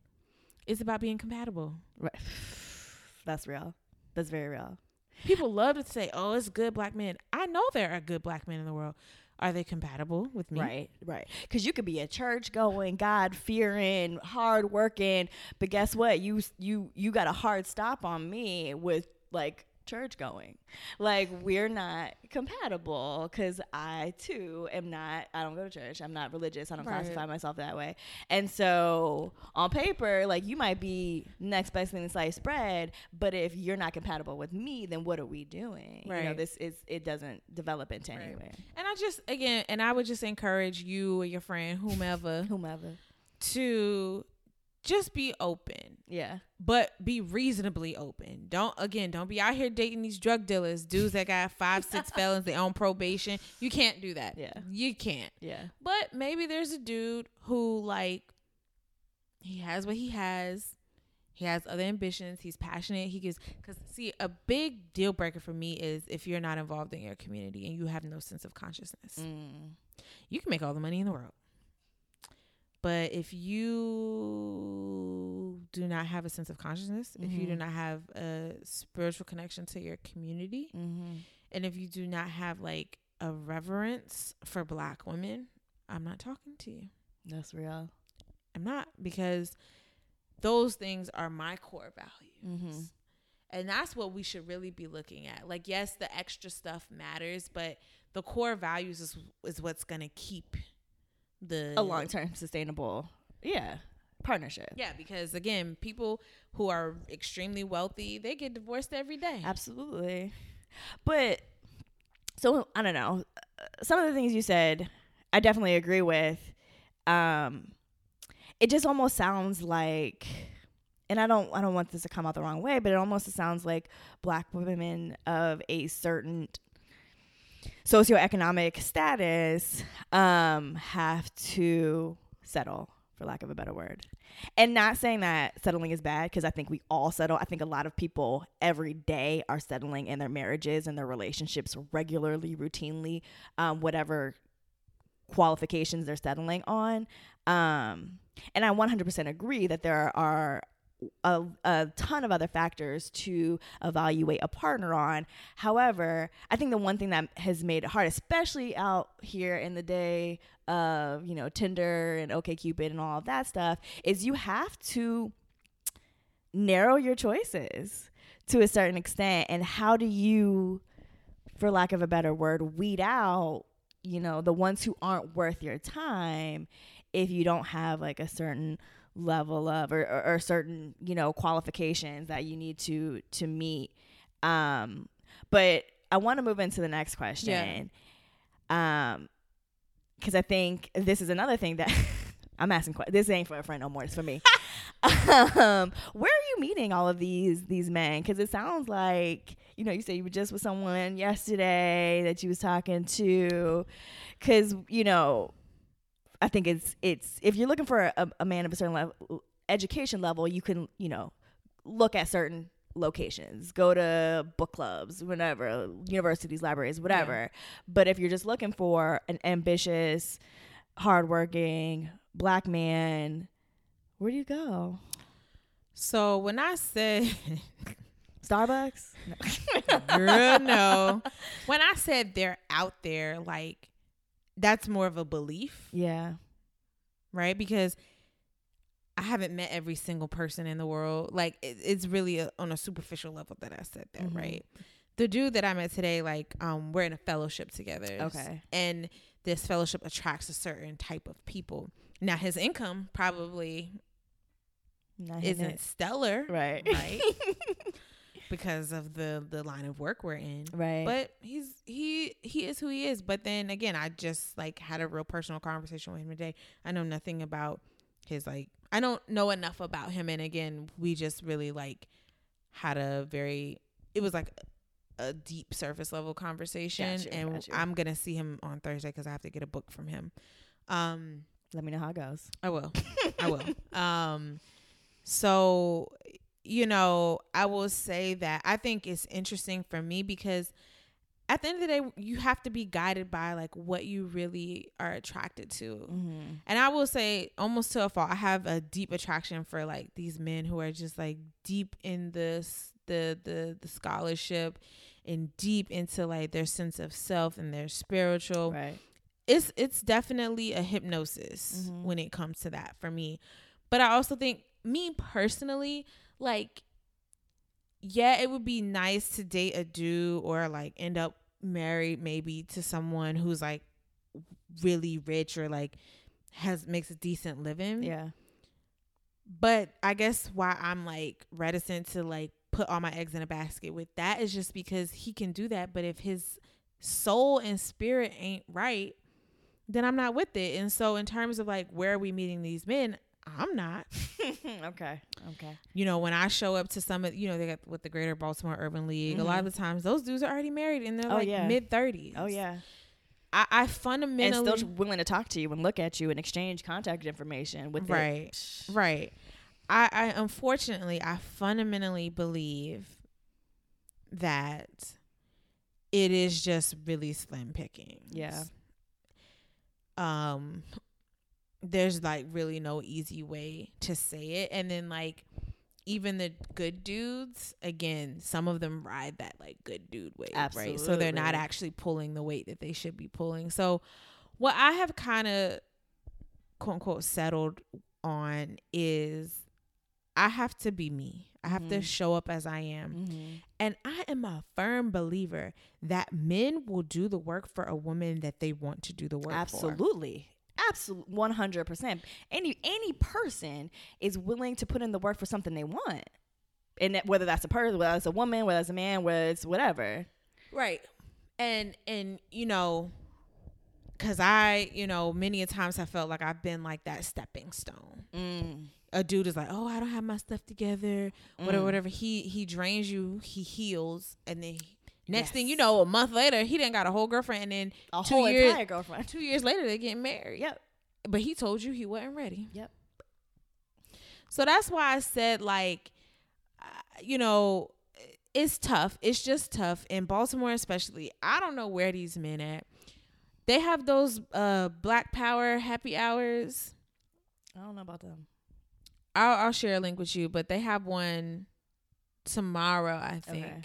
it's about being compatible Right. That's real. That's very real. people love to say oh it's good black men i know there are good black men in the world are they compatible with me Right, right. Because you could be a church going, God fearing, hard working, but guess what? You you you got a hard stop on me with like church going. Like we're not compatible because I too am not. I don't go to church. I'm not religious. I don't Right. classify myself that way. And so on paper, like you might be next best thing to sliced bread, but if you're not compatible with me, then what are we doing? You know, Right. this is it doesn't develop into Right. anywhere. And I just again, and I would just encourage you or your friend, whomever, Whomever. to just be open, Yeah. but be reasonably open. Don't again, don't be out here dating these drug dealers, dudes that got five, six felons, they on probation. You can't do that. Yeah. you can't. Yeah. But maybe there's a dude who like he has what he has. He has other ambitions. He's passionate. He gives because see a big deal breaker for me is if you're not involved in your community and you have no sense of consciousness. Mm. You can make all the money in the world, but if you do not have a sense of consciousness, if you do Mhm. not have a spiritual connection to your community, Mm-hmm. and if you do not have like a reverence for Black women, I'm not talking to you. That's real. I'm not because those things are my core values. Mm-hmm. And that's what we should really be looking at. Like yes, the extra stuff matters, but the core values is is what's going to keep the A long term sustainable, yeah, partnership. Yeah, because again, people who are extremely wealthy, they get divorced every day. Absolutely. But so I don't know. Uh, Some of the things you said, I definitely agree with. Um, it just almost sounds like, and I don't, I don't want this to come out the wrong way, but it almost sounds like black women of a certain socioeconomic status um, have to settle, for lack of a better word. And not saying that settling is bad because I think we all settle. I think a lot of people every day are settling in their marriages and their relationships regularly, routinely, um, whatever qualifications they're settling on. Um, and I 100% agree that there are a, a ton of other factors to evaluate a partner on. However, I think the one thing that has made it hard, especially out here in the day of, you know, Tinder and OkCupid and all of that stuff, is you have to narrow your choices to a certain extent. And how do you, for lack of a better word, weed out, you know, the ones who aren't worth your time if you don't have like a certain level of or, or, or certain you know qualifications that you need to to meet. Um but i want to move into the next question. Um because i think this is another thing that i'm asking que- this ain't for a friend no more it's for me. Um where are you meeting all of these these men? Because it sounds like you know you said you were just with someone yesterday that you was talking to. Because you know I think it's it's if you're looking for a, a man of a certain level education level, you can you know look at certain locations, go to book clubs, whatever, universities, libraries, whatever. But if you're just looking for an ambitious, hardworking black man, where do you go? So when I said Starbucks? girl no when i said they're out there like that's more of a belief Yeah. right because i haven't met every single person in the world like it, it's really a, on a superficial level that i said that Mhm. right the dude that i met today like um we're in a fellowship together Okay. and this fellowship attracts a certain type of people now his income probably isn't stellar, right. right? because of the the line of work we're in. right. But he's he he is who he is. But then again, I just like had a real personal conversation with him today. I know nothing about his like I don't know enough about him and again, we just really like had a very it was like a deep surface level conversation Got you, and got you. I'm going to see him on Thursday cuz I have to get a book from him. Um Let me know how it goes. I will. I will. Um so you know, I will say that I think it's interesting for me because at the end of the day you have to be guided by like what you really are attracted to. Mm-hmm. And I will say almost to a fault I have a deep attraction for like these men who are just like deep in this the the the scholarship and deep into like their sense of self and their spiritual Right. it's it's definitely a hypnosis Mhm. when it comes to that for me. But I also think me personally, like yeah, it would be nice to date a dude or like end up married maybe to someone who's like really rich or like has makes a decent living. Yeah. But I guess why I'm like reticent to like put all my eggs in a basket with that is just because he can do that. But if his soul and spirit ain't right, then I'm not with it. And so in terms of like where are we meeting these men, I'm not. okay. Okay. You know, when I show up to some of you know, they got with the Greater Baltimore Urban League, a lot of the times those dudes are already married and they're Mm-hmm. Oh, like yeah. mid thirties. Oh yeah. I, I And fundamentally still willing to talk to you and look at you and exchange contact information with it. Right. Right. I, I unfortunately I fundamentally believe that it is just really slim pickings. Yeah. Um there's like really no easy way to say it. And then like even the good dudes, again, some of them ride that like good dude wave, right? So they're not actually pulling the weight that they should be pulling. So what I have kind of quote unquote settled on is I have to be me. I have to Mhm. show up as I am. Mm-hmm. And I am a firm believer that men will do the work for a woman that they want to do the work for. Absolutely. Absolutely. One hundred percent. Any any person is willing to put in the work for something they want. And that, whether that's a person, whether it's a woman, whether it's a man, whether it's whatever. Right. And and you know cuz I, you know, many a times I felt like I've been like that stepping stone. Mm. A dude is like, "Oh, I don't have my stuff together." Whatever Mm. whatever. He he drains you, he heals, and then he, next thing you know, a month later, he didn't got a whole girlfriend and then A two whole years entire girlfriend. two years later they getting married. Yep. But he told you he wasn't ready. Yep. So that's why I said like uh, you know, it's tough. It's just tough in Baltimore especially. I don't know where these men at. They have those uh black power happy hours. I don't know about them. I'll I'll share a link with you, but they have one tomorrow, I think. Okay.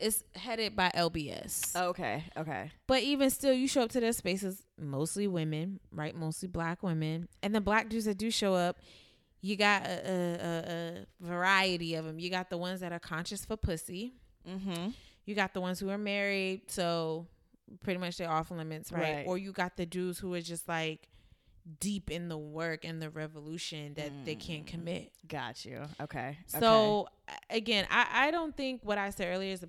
It's headed by LBS. Okay. Okay. But even still, you show up to their spaces, mostly women, right? Mostly black women. And the black dudes that do show up, you got a, a, a, variety of them. You got the ones that are conscious for pussy. Mm-hmm. You got the ones who are married, so pretty much they're off limits, right? Right. Or you got the dudes who are just like deep in the work and the revolution that they can't mm. commit. Got you. Okay. So a- again, I, I don't think what I said earlier is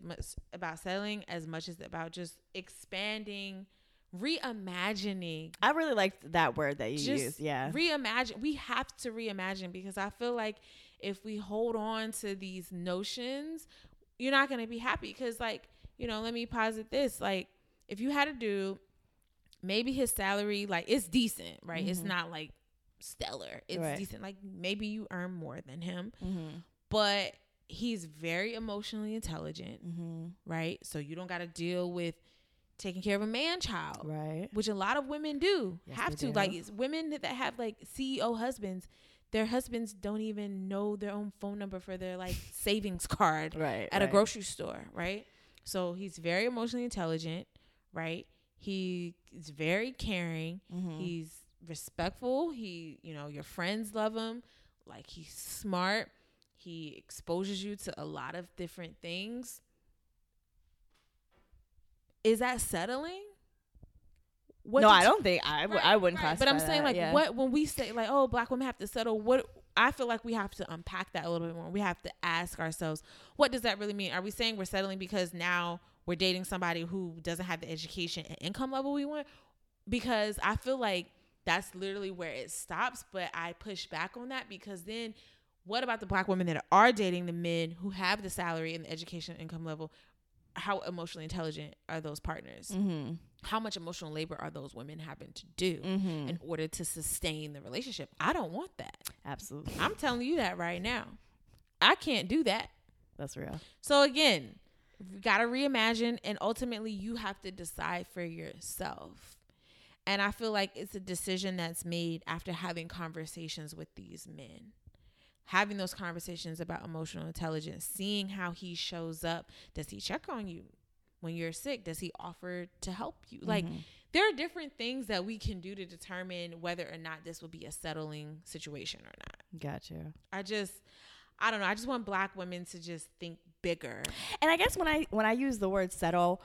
about settling as much as about just expanding, reimagining. I really liked that word that you Just used. Yeah. reimagine. We have to reimagine because I feel like if we hold on to these notions, you're not going to be happy. Because like you know, let me posit this: like if you had a dude, maybe his salary like it's decent, right? It's Mhm. not like stellar. It's Right. decent. Like maybe you earn more than him mm-hmm. but he's very emotionally intelligent, Mm-hmm. right? So you don't got to deal with taking care of a man child, Right. which a lot of women do Yes, have to. do. Like it's women that that have like CEO husbands, their husbands don't even know their own phone number for their like savings card Right. at a grocery store, right? So he's very emotionally intelligent, right? He is very caring. Mhm. He's respectful. He, you know, your friends love him. Like he's smart. He exposes you to a lot of different things. Is that settling? What no, I don't think i wouldn't Right, But I'm saying that, like yeah. what when we say like oh black women have to settle what I feel like we have to unpack that a little bit more. We have to ask ourselves, what does that really mean? Are we saying we're settling because now we're dating somebody who doesn't have the education and income level we want? Because I feel like that's literally where it stops. But I push back on that because then what about the black women that are dating the men who have the salary and the education and income level? How emotionally intelligent are those partners? Mm-hmm. How much emotional labor are those women having to do Mm-hmm. in order to sustain the relationship? I don't want that. Absolutely. I'm telling you that right now. I can't do that. That's real. So again, got to reimagine and ultimately you have to decide for yourself. And I feel like it's a decision that's made after having conversations with these men. Having those conversations about emotional intelligence, seeing how he shows up. Does he check on you when you're sick? Does he offer to help you? Like Mhm. there are different things that we can do to determine whether or not this will be a settling situation or not. Gotcha. I just I don't know. I just want black women to just think bigger. And I guess when I when I use the word settle,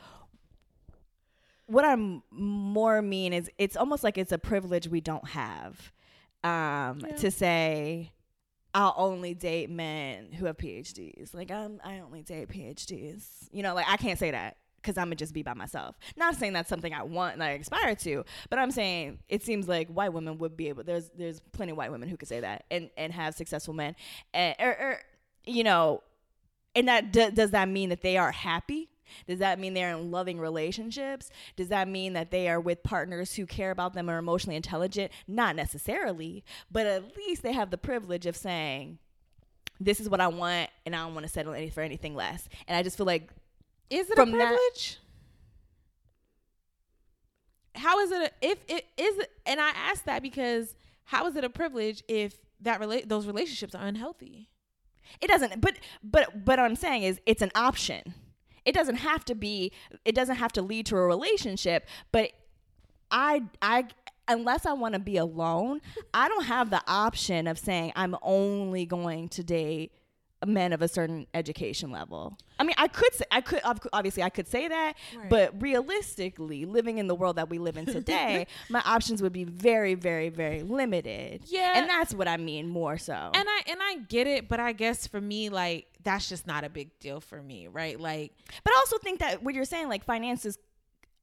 what I'm more mean is it's almost like it's a privilege we don't have. Um, Yeah. to say I'll only date men who have PhDs. Like I'm I only date PhDs. You know, like I can't say that because I'm gonna just be by myself. Not saying that's something I want and I aspire to, but I'm saying it seems like white women would be able. There's there's plenty of white women who could say that and and have successful men, and or, or you know, and that d- does that mean that they are happy? Does that mean they're in loving relationships? Does that mean that they are with partners who care about them or emotionally intelligent? Not necessarily, but at least they have the privilege of saying, "This is what I want, and I don't want to settle any for anything less." And I just feel like Is it a that- privilege? how is it a, if it is it- and I ask that because how is it a privilege if that relate those relationships are unhealthy? It doesn't, but but but what I'm saying is it's an option. It doesn't have to be. It doesn't have to lead to a relationship. But I I unless I want to be alone, I don't have the option of saying I'm only going to date men of a certain education level. I mean, I could say I could obviously I could say that, Right. but realistically, living in the world that we live in today, my options would be very very very limited. Yeah. And that's what I mean more so. And I and I get it, but I guess for me like that's just not a big deal for me, right? Like But I also think that what you're saying, like finances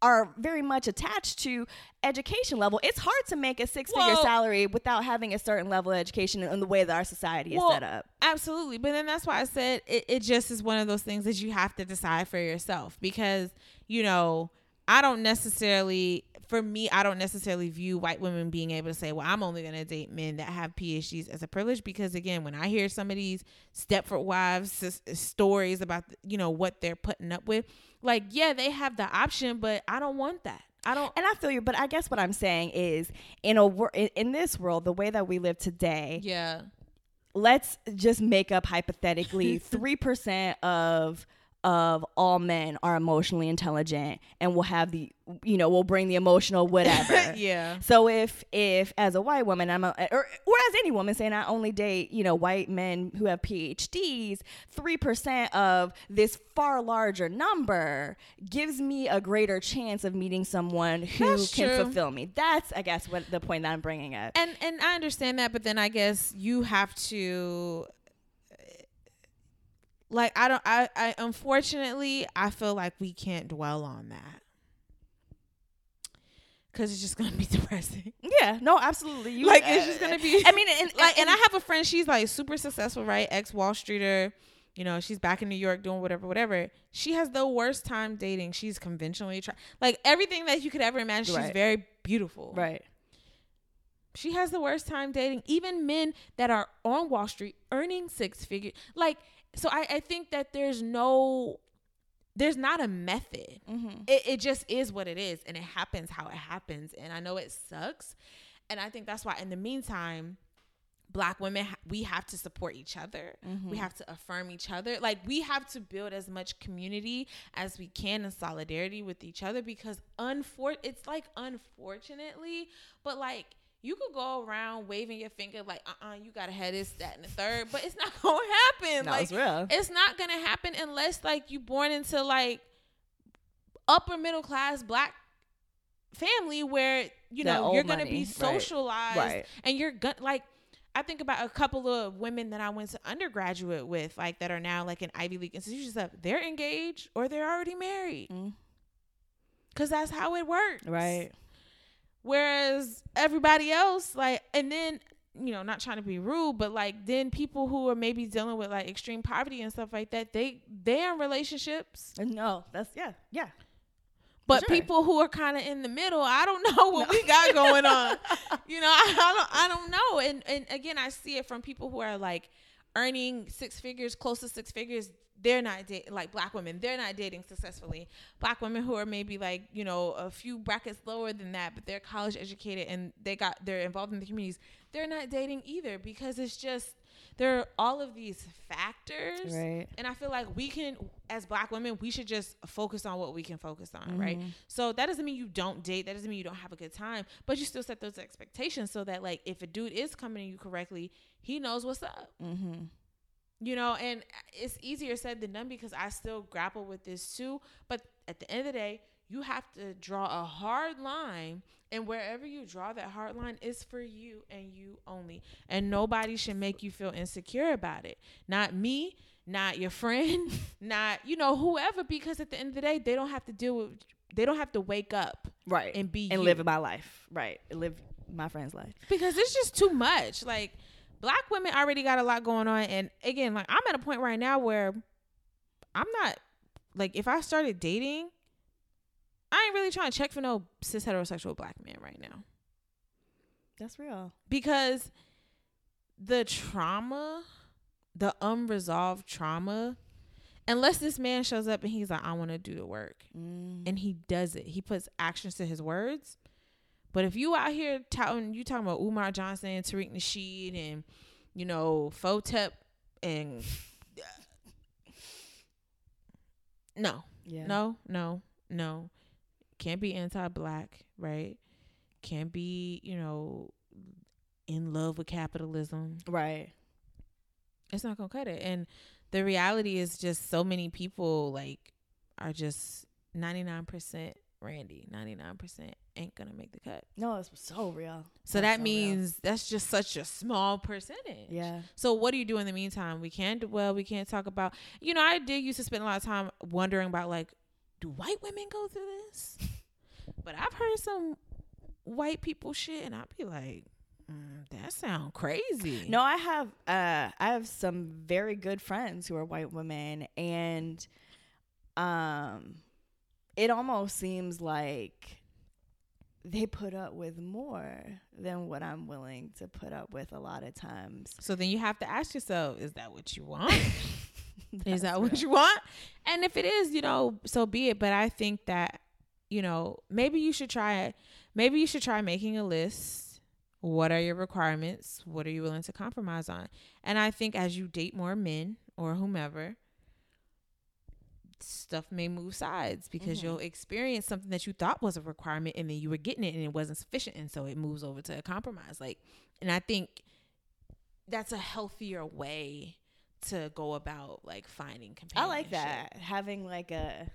are very much attached to education level. It's hard to make a six figure Well- salary without having a certain level of education in the way that our society is Well, set up. Absolutely. But then that's why I said it, it just is one of those things that you have to decide for yourself because, you know, I don't necessarily, for me, I don't necessarily view white women being able to say, well, I'm only going to date men that have PhDs as a privilege because, again, when I hear some of these Stepford wives stories about, you know, what they're putting up with, like, yeah, they have the option, but I don't want that. I don't. And I feel you, but I guess what I'm saying is in a wor- in, in this world, the way that we live today, Yeah. let's just make up hypothetically 3% of of all men are emotionally intelligent and will have the you know will bring the emotional whatever Yeah. So if if as a white woman I'm a, or or as any woman saying I only date you know white men who have PhDs, three percent of this far larger number gives me a greater chance of meeting someone who That's can true. fulfill me. That's I guess what the point that I'm bringing up. and and I understand that, but then I guess you have to like I don't I, I unfortunately I feel like we can't dwell on that. Cause it's just gonna be depressing. Yeah, no, absolutely. You, like it's uh, just gonna be I mean, and, like and I have a friend, she's like super successful, right? Ex Wall Streeter. You know, she's back in New York doing whatever, whatever. She has the worst time dating. She's conventionally attra- like everything that you could ever imagine. She's very beautiful. right. She has the worst time dating even men that are on Wall Street earning six figures. Like, so I, I think that there's no, there's not a method. Mm-hmm. It, it just is what it is, and it happens how it happens. And I know it sucks, and I think that's why. In the meantime, black women we have to support each other. Mm-hmm. We have to affirm each other. Like we have to build as much community as we can in solidarity with each other because unfor- it's like unfortunately, but like you could go around waving your finger like uh-uh you gotta have this that and the third but it's not gonna happen No, like it's real. it's not gonna happen unless like you born into like upper middle class black family where you That know you're gonna money, be socialized right. and you're gonna like I think about a couple of women that I went to undergraduate with, like that are now like in Ivy League institutions. Stuff. They're engaged or they're already married, Mm. cause that's how it works, Right. Whereas everybody else, like, and then you know, not trying to be rude, but like then people who are maybe dealing with like extreme poverty and stuff like that, they they're in relationships. Uh, no, that's yeah, yeah. But Sure. people who are kind of in the middle, I don't know what we got going on. You know, I, I don't I don't know. And and again, I see it from people who are like earning six figures, close to six figures. They're not dating like black women. They're not dating successfully. Black women who are maybe like you know a few brackets lower than that, but they're college educated and they got they're involved in the communities. They're not dating either because it's just there are all of these factors Right. and I feel like we can, as black women, we should just focus on what we can focus on, right? So that doesn't mean you don't date. That doesn't mean you don't have a good time, but you still set those expectations so that, like, if a dude is coming to you correctly, he knows what's up, Mm-hmm. You know. And uh, it's easier said than done because I still grapple with this too. But at the end of the day, you have to draw a hard line, and wherever you draw that hard line is for you and you only. And nobody should make you feel insecure about it. Not me, not your friend, not you know whoever. Because at the end of the day, they don't have to deal with. They don't have to wake up Right. and be and you. live my life. Right. Live my friend's life. because it's just too much. Like black women already got a lot going on, and again, like I'm at a point right now where I'm not like if I started dating, I ain't really trying to check for no cis heterosexual black man right now That's real. because the trauma, the unresolved trauma. Unless this man shows up and he's like, I want to do the work, Mm. and he does it. He puts actions to his words. But if you out here touting, you talking about Umar Johnson, and Tariq Nasheed, and you know Hotep, and no, Yeah. no, no, no, can't be anti-black, right? Can't be, you know, in love with capitalism. Right. It's not gonna cut it. And the reality is just so many people like are just ninety nine percent Randy, ninety nine percent ain't gonna make the cut. No, it's so real. So That's that so real. means that's just such a small percentage. Yeah. So what do you do in the meantime? We can't do well. We can't talk about. You know, I did used to spend a lot of time wondering about like, do white women go through this? But I've heard some white people shit, and I'd be like, mm, that sound crazy. No, I have uh I have some very good friends who are white women and um it almost seems like they put up with more than what I'm willing to put up with a lot of times. So then you have to ask yourself, is that what you want? is that what you want? And if it is, you know, so be it. But I think that, you know, maybe you should try it. Maybe you should try making a list. What are your requirements? What are you willing to compromise on? And I think as you date more men or whomever, stuff may move sides because Mhm. you'll experience something that you thought was a requirement and then you were getting it and it wasn't sufficient and so it moves over to a compromise like and i think that's a healthier way to go about like finding I like that. Having like a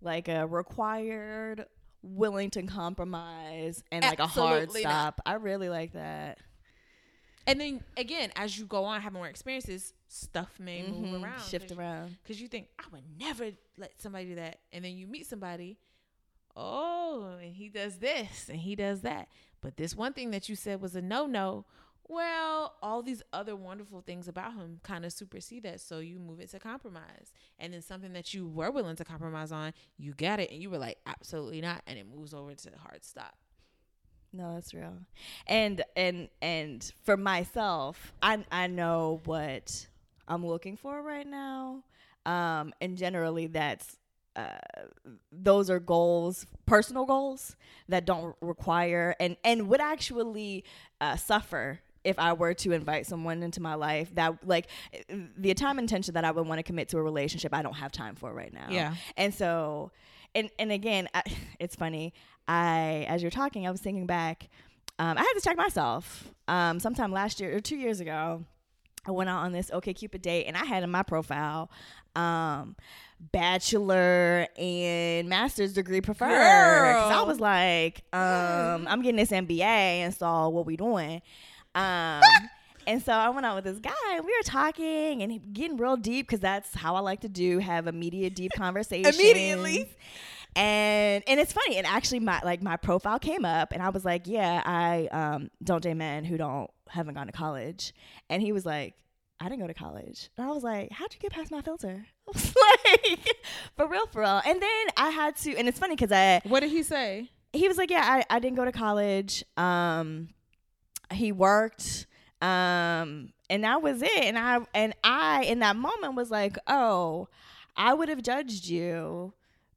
like a required willing to compromise and like a hard Absolutely not. stop. I really like that. And then again, as you go on, have more experiences, stuff may Mhm. move around, Shift around. because you think I would never let somebody do that, and then you meet somebody, oh, and he does this and he does that, but this one thing that you said was a no no. Well, all these other wonderful things about him kind of supersede that, so you move it to compromise, and then something that you were willing to compromise on, you got it, and you were like, absolutely not, and it moves over to hard stop. No, that's real. And and and for myself, I I know what I'm looking for right now. Um and generally that's uh those are goals, personal goals that don't require and and would actually uh suffer if I were to invite someone into my life that like the time and attention that I would want to commit to a relationship, I don't have time for right now. Yeah. And so, and and again, I, it's funny. I as you're talking, I was thinking back. Um, I had to check myself. Um, sometime last year or two years ago, I went out on this OK Cupid date, and I had in my profile, um, bachelor and master's degree preferred. 'Cause I was like, um, I'm getting this MBA, and so what we doing? Um, And so I went out with this guy and we were talking and getting real deep because that's how I like to do, have immediate deep conversations. Immediately. And and it's funny. And actually my like my profile came up and I was like, Yeah, I um don't date men who don't haven't gone to college. And he was like, I didn't go to college. And I was like, How'd you get past my filter? I was like, for real, for real. And then I had to and it's funny because I What did he say? he was like, Yeah, I, I didn't go to college. Um he worked. Um and that was it. And I and I in that moment was like, Oh, I would have judged you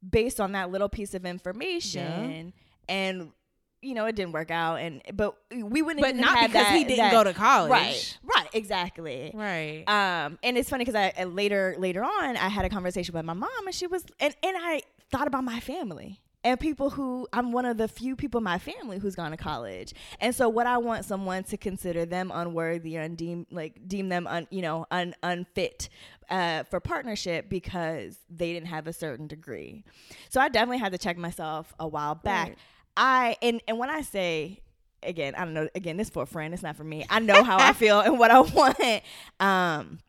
based on that little piece of information. And you know, it didn't work out and but we wouldn't But not because that, he didn't that- go to college. Right. Right, exactly. Right. Um, and it's funny because I uh, later later on I had a conversation with my mom and she was and and I thought about my family and people who I'm one of the few people in my family who's gone to college, and so what I want someone to consider them unworthy or deem like deem them un you know un unfit uh, for partnership because they didn't have a certain degree. So I definitely had to check myself a while back. Right. I and and when I say again, I don't know. Again, this for a friend. It's not for me. I know how I feel and what I want. Um,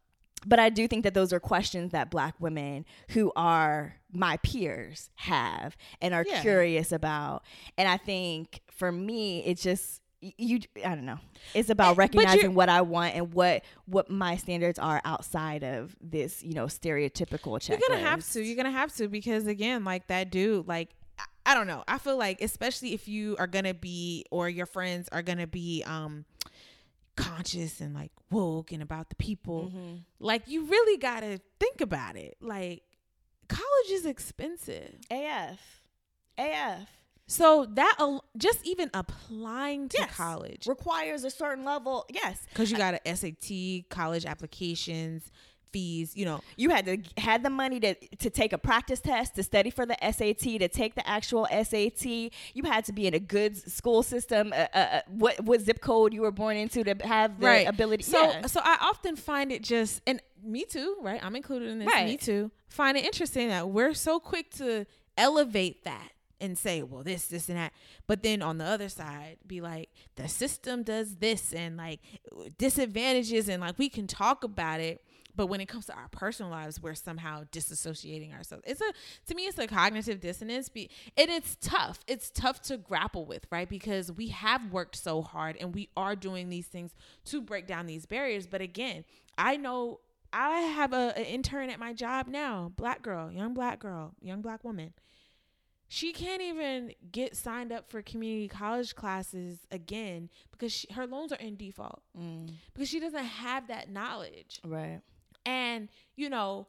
but I do think that those are questions that Black women who are my peers have and are Yeah. curious about. And I think for me, it's just you. I don't know. It's about Eh, recognizing what I want and what what my standards are outside of this, you know, stereotypical checklist. You're gonna have to. You're gonna have to because again, like that dude, like I, don't know. I feel like especially if you are gonna be or your friends are gonna be um conscious and like woke and about the people, Mhm. like you really gotta think about it. Like college is expensive. AF, AF. So that al- just even applying to Yes. college requires a certain level. Yes, because you got a SAT, college applications, fees. You know, you had to had the money to to take a practice test, to study for the SAT, to take the actual SAT. You had to be in a good school system. Uh, uh, uh, what what zip code you were born into to have the ability. So yeah. so I often find it just and me too, right? I'm included in this. Right. Me too. Find it interesting that we're so quick to elevate that and say, well, this, this, and that. But then on the other side, be like, the system does this and like disadvantages, and like we can talk about it. But when it comes to our personal lives, we're somehow disassociating ourselves. It's a to me, it's a cognitive dissonance, be, and it's tough. It's tough to grapple with, right? Because we have worked so hard, and we are doing these things to break down these barriers. But again, I know I have a, an intern at my job now, black girl, young black girl, young black woman. She can't even get signed up for community college classes again because she, her loans are in default Mm, because she doesn't have that knowledge. right. And, you know,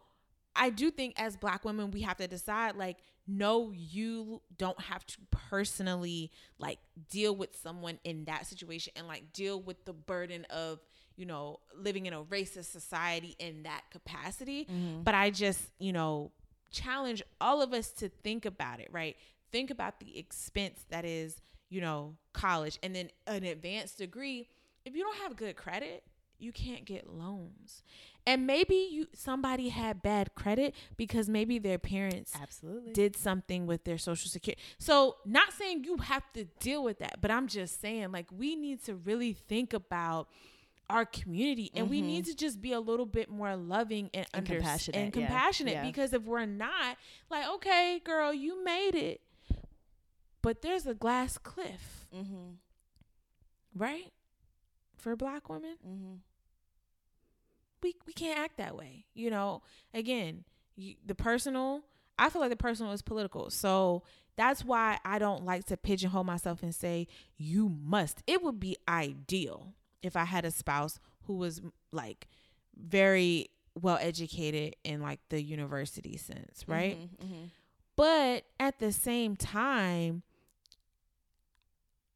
I do think as black women, we have to decide like, no, you don't have to personally like deal with someone in that situation and like deal with the burden of, you know, living in a racist society in that capacity. Mhm. But I just, you know, challenge all of us to think about it, right? Think about the expense that is, you know, college and then an advanced degree. If you don't have good credit, you can't get loans. And maybe you somebody had bad credit because maybe their parents Absolutely. did something with their social security. So, not saying you have to deal with that, but I'm just saying like we need to really think about our community and we Mhm. need to just be a little bit more loving and, And under- compassionate, and yeah, compassionate yeah. because if we're not like okay girl you made it but there's a glass cliff mm-hmm. right for black women Mm-hmm. We we can't act that way. You know, again, you, the personal. I feel like the personal is political, so that's why I don't like to pigeonhole myself and say you must. It would be ideal if I had a spouse who was like very well educated in like the university sense, right? Mm-hmm. But at the same time,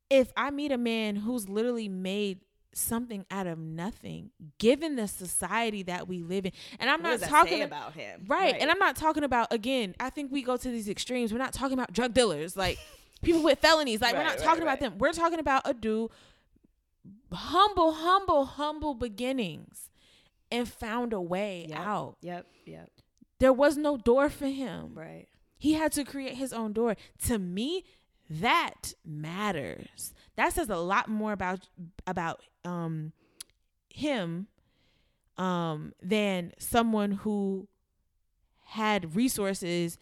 if I meet a man who's literally made something out of nothing, given the society that we live in, and I'm What not talking about him, right, and I'm not talking about again. I think we go to these extremes. We're not talking about drug dealers, like people with felonies. Like we're Right, not right, talking about them. We're talking about a dude, humble, humble, humble beginnings, and found a way Yep. out. Yep. Yep. There was no door for him. Right. He had to create his own door. To me, that matters. That says a lot more about about um him um than someone who had resources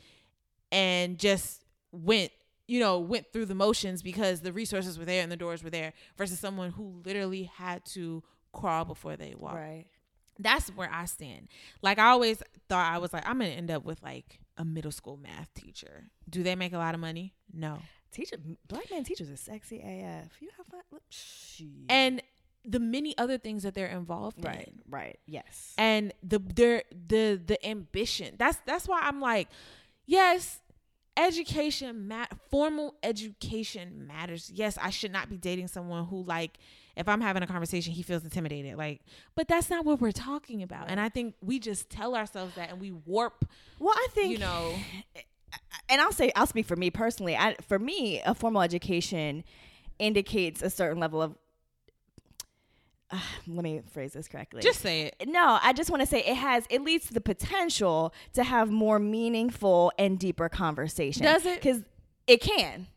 and just went you know went through the motions because the resources were there and the doors were there versus someone who literally had to crawl before they walk Right. that's where i stand. Like i always thought i was like i'm gonna end up with like a middle school math teacher. Do they make a lot of money? No Teacher, black man teachers are sexy AF. You have fun. Look, and the many other things that they're involved right, in right, Right. yes. and the their the the ambition that's that's why i'm like yes education mat formal education matters yes i should not be dating someone who like if i'm having a conversation he feels intimidated like but that's not what we're talking about and i think we just tell ourselves that and we warp well, I think you know eh, and I'll say I'll speak for me personally. I, for me, a formal education indicates a certain level of. Uh, let me phrase this correctly. just say it no, I just want to say it has at least the potential to have more meaningful and deeper conversation. Does it? Because it can.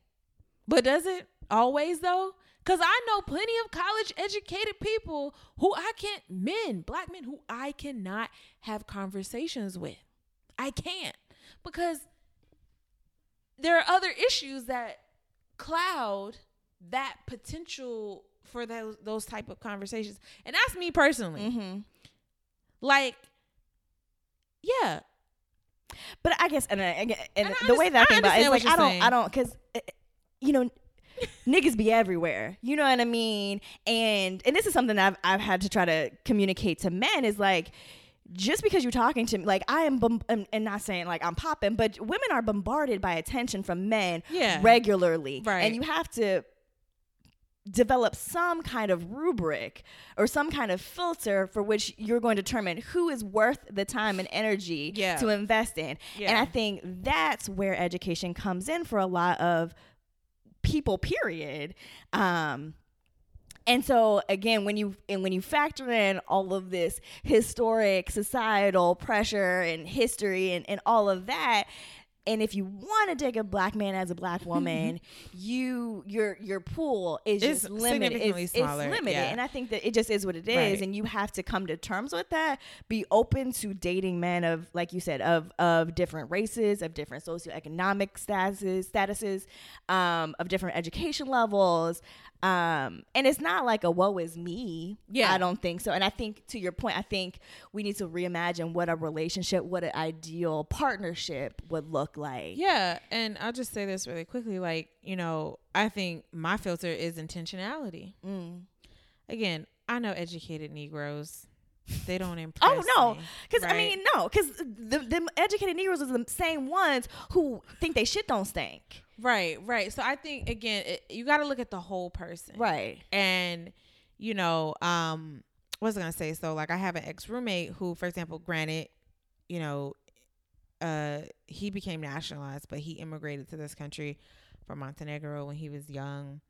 But does it always though? Cause I know plenty of college educated people who I can't men, black men who I cannot have conversations with. I can't because there are other issues that cloud that potential for those those type of conversations. And that's me personally. Mm-hmm. Like, yeah, But I guess, and, I- and, and And the way that I think about it I like I don't, you're I don't, because eh, eh, you know, niggas be everywhere. You know what I mean? And and this is something I've I've had to try to communicate to men is like. Just because you're talking to me, like I am, bom- and and not saying like I'm popping, but women are bombarded by attention from men Yeah. regularly, Right. And you have to develop some kind of rubric or some kind of filter for which you're going to determine who is worth the time and energy Yeah. to invest in. And I think that's where education comes in for a lot of people, period. Um, and so again, when you and when you factor in all of this historic societal pressure and history and, and all of that, and if you want to take a black man as a black woman, you your your pool is It's just limited. significantly It's, smaller, it's limited, yeah. and I think that it just is what it is, Right. and you have to come to terms with that. Be open to dating men of, like you said, of of different races, of different socioeconomic statuses, statuses, um, of different education levels. Um, and it's not like a woe is me. Yeah. I don't think so. And I think to your point, I think we need to reimagine what a relationship, what an ideal partnership would look like. Yeah, and I'll just say this really quickly. Like, you know, I think my filter is intentionality. Mm. Again, I know educated Negroes. They don't impress. Oh no, because I mean no, because the, the educated Negroes are the same ones who think they shit don't stink. right, right. So I think again, it, you got to look at the whole person, Right. And you know, um, what was I gonna say? So like, I have an ex roommate who, for example, granted, you know, uh, he became nationalized, but he immigrated to this country from Montenegro when he was young.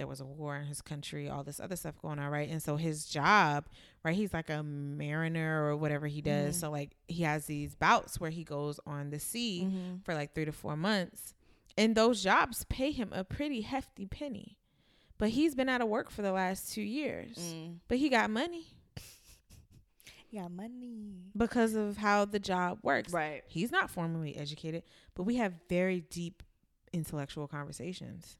There was a war in his country, all this other stuff going on, right? And so his job, right? He's like a mariner or whatever he does. Mhm. So like he has these bouts where he goes on the sea Mm-hmm. for like three to four months. And those jobs pay him a pretty hefty penny. But he's been out of work for the last two years. Mm. But he got money Yeah, money. because of how the job works. Right. He's not formally educated, but we have very deep intellectual conversations.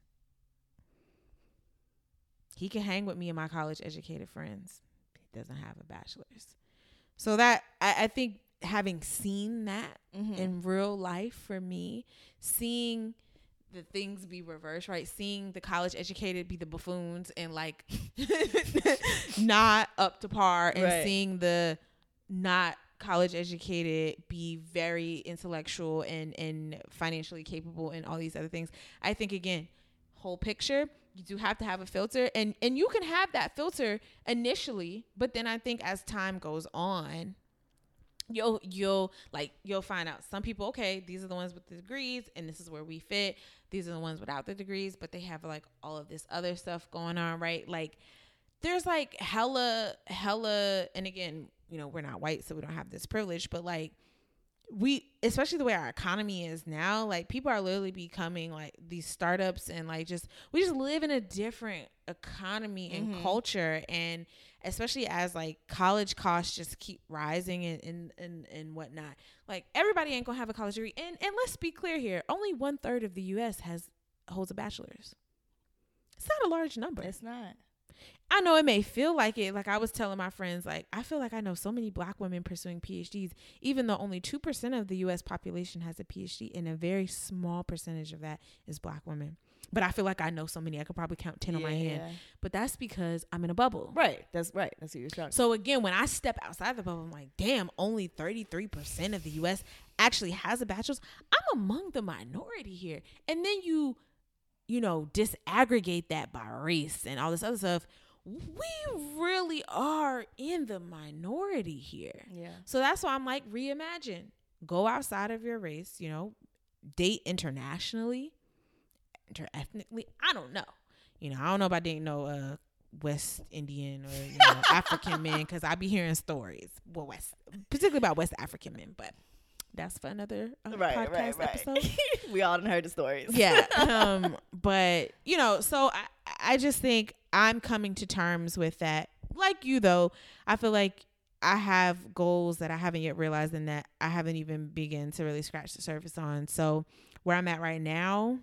He can hang with me and my college educated friends. He doesn't have a bachelor's. So that I, I think having seen that Mm-hmm. in real life for me, seeing the things be reversed, right? Seeing the college educated be the buffoons and like not up to par, and Right. seeing the not college educated be very intellectual and and financially capable and all these other things. I think again, whole picture, you do have to have a filter and and you can have that filter initially, but then I think as time goes on, you'll you'll like you'll find out some people okay these are the ones with the degrees and this is where we fit. These are the ones without the degrees but they have like all of this other stuff going on right? Like there's like hella hella and again you know we're not white so we don't have this privilege but like we especially the way our economy is now like people are literally becoming like these startups and like just we just live in a different economy and Mhm. culture and especially as like college costs just keep rising and and, and and whatnot like everybody ain't gonna have a college degree and and let's be clear here only one third of the us has holds a bachelor's it's not a large number It's not. I know it may feel like it. Like I was telling my friends, like I feel like I know so many black women pursuing PhDs, even though only two percent of the U.S. population has a PhD, and a very small percentage of that is black women. But I feel like I know so many. I could probably count ten on my hand. But that's because I'm in a bubble. Right. That's right. That's what you're talking. So again, when I step outside the bubble, I'm like, damn, only 33% of the US actually has a bachelor's. I'm among the minority here. And then you, you know, disaggregate that by race and all this other stuff. We really are in the minority here. Yeah. So that's why I'm like, reimagine. Go outside of your race, you know, date internationally, interethnically. I don't know. You know, I don't know about dating no uh West Indian or you know, African men because I be hearing stories. Well, West, particularly about West African men, but that's for another uh, podcast episode. we all done heard the stories. yeah. Um, but you know, so I, I just think I'm coming to terms with that. Like you though, I feel like I have goals that I haven't yet realized and that I haven't even begun to really scratch the surface on. So where I'm at right now,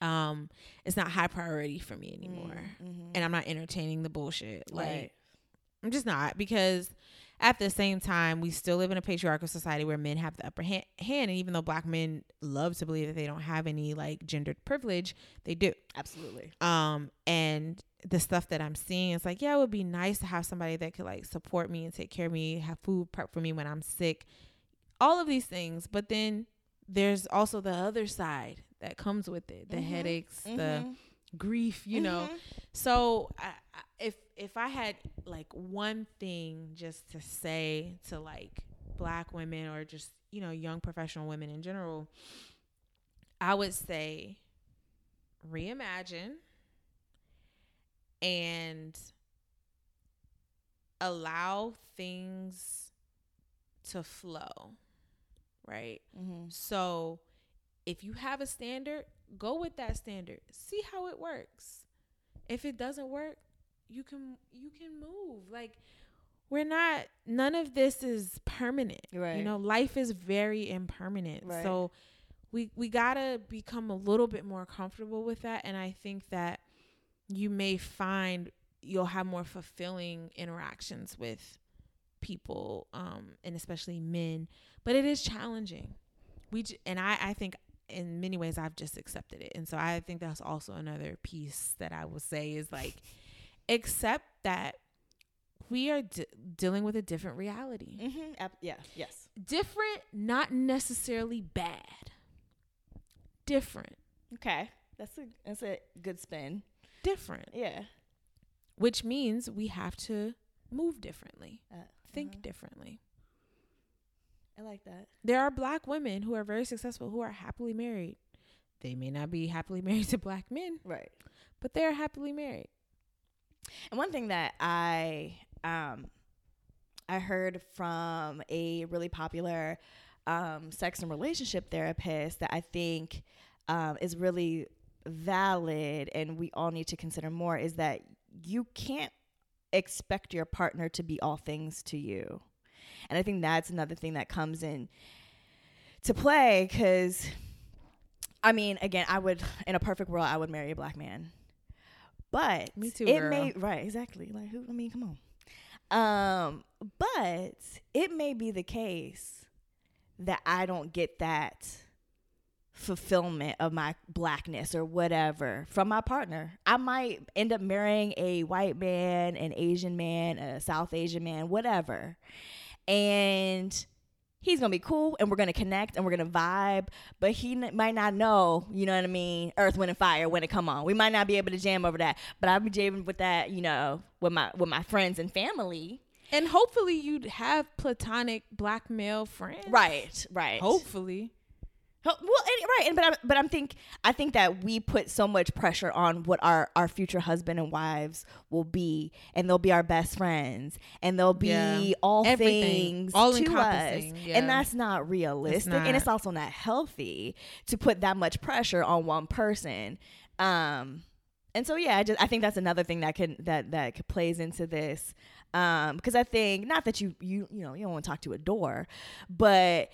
um, it's not high priority for me anymore. Mhm. And I'm not entertaining the bullshit. Like Right. I'm just not because at the same time we still live in a patriarchal society where men have the upper ha- hand and even though black men love to believe that they don't have any like gendered privilege they do Absolutely. um and the stuff that i'm seeing it's like yeah it would be nice to have somebody that could like support me and take care of me have food prep for me when i'm sick all of these things but then there's also the other side that comes with it the Mhm. headaches the Mhm. grief you know Mhm. so I, I- if I had like one thing just to say to like black women or just you know young professional women in general, I would say reimagine and allow things to flow. Right? Mhm. So if you have a standard, go with that standard. See how it works. If it doesn't work, you can you can move. Like we're not none of this is permanent. You know, life is very impermanent. Right. So we we got to become a little bit more comfortable with that and I think that you may find you'll have more fulfilling interactions with people um and especially men but it is challenging we j- and i i think in many ways i've just accepted it and so i think that's also another piece that i will say is like accept that we are d- dealing with a different reality Mhm. Ab- yeah. Yes. different not necessarily bad different Okay. That's a that's a good spin. different Yeah. which means we have to move differently Uh, think uh-huh. differently I like that. there are black women who are very successful who are happily married they may not be happily married to black men Right. but they're happily married And one thing that I um I heard from a really popular um, sex and relationship therapist that I think um, is really valid and we all need to consider more is that you can't expect your partner to be all things to you. And I think that's another thing that comes in to play because I mean, again, I would in a perfect world I would marry a black man. But Me too, it girl. may right, exactly. Like who I mean, come on. Um, but it may be the case that I don't get that fulfillment of my blackness or whatever from my partner. I might end up marrying a white man, an Asian man, a South Asian man, whatever. And he's gonna be cool and we're gonna connect and we're gonna vibe but he n- might not know you know what i mean earth wind and fire when it come on. We might not be able to jam over that but i'll be jamming with that you know with my with my friends and family. And hopefully you'd have platonic black male friends. Right right. Hopefully Well, and, right, and but I'm, but I'm think I think that we put so much pressure on what our our future husband and wives will be, and they'll be our best friends, and they'll be Yeah. all Everything. things All to us, yeah. and that's not realistic, and not. it's also not healthy to put that much pressure on one person. Um, and so yeah, I just I think that's another thing that can that that plays into this. Um, because I think not that you you you know you don't want to talk to a door, but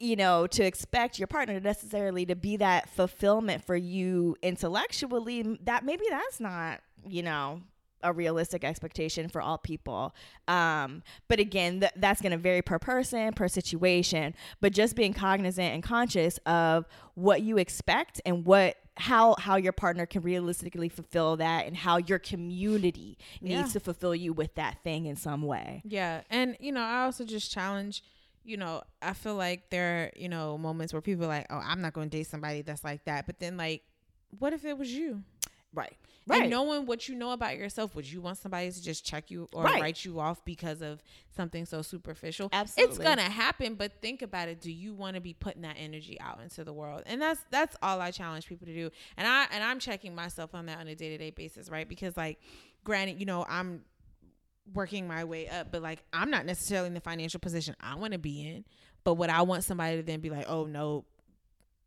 you know to expect your partner necessarily to be that fulfillment for you intellectually that maybe that's not you know a realistic expectation for all people um but again th- that's going to vary per person per situation but just being cognizant and conscious of what you expect and what how how your partner can realistically fulfill that and how your community Yeah. needs to fulfill you with that thing in some way Yeah. And, you know, I also just challenge, you know, I feel like there are, you know, moments where people are like, oh, I'm not going to date somebody that's like that. But then, like, what if it was you? right And knowing what you know about yourself, would you want somebody to just check you or Right. write you off because of something so superficial? Absolutely. It's gonna happen, but think about it. Do you want to be putting that energy out into the world? And that's that's all I challenge people to do. And I and I'm checking myself on that on a day to day basis, right? Because like, granted, you know, I'm working my way up, but like I'm not necessarily in the financial position I want to be in. But what I want somebody to then be like, oh no,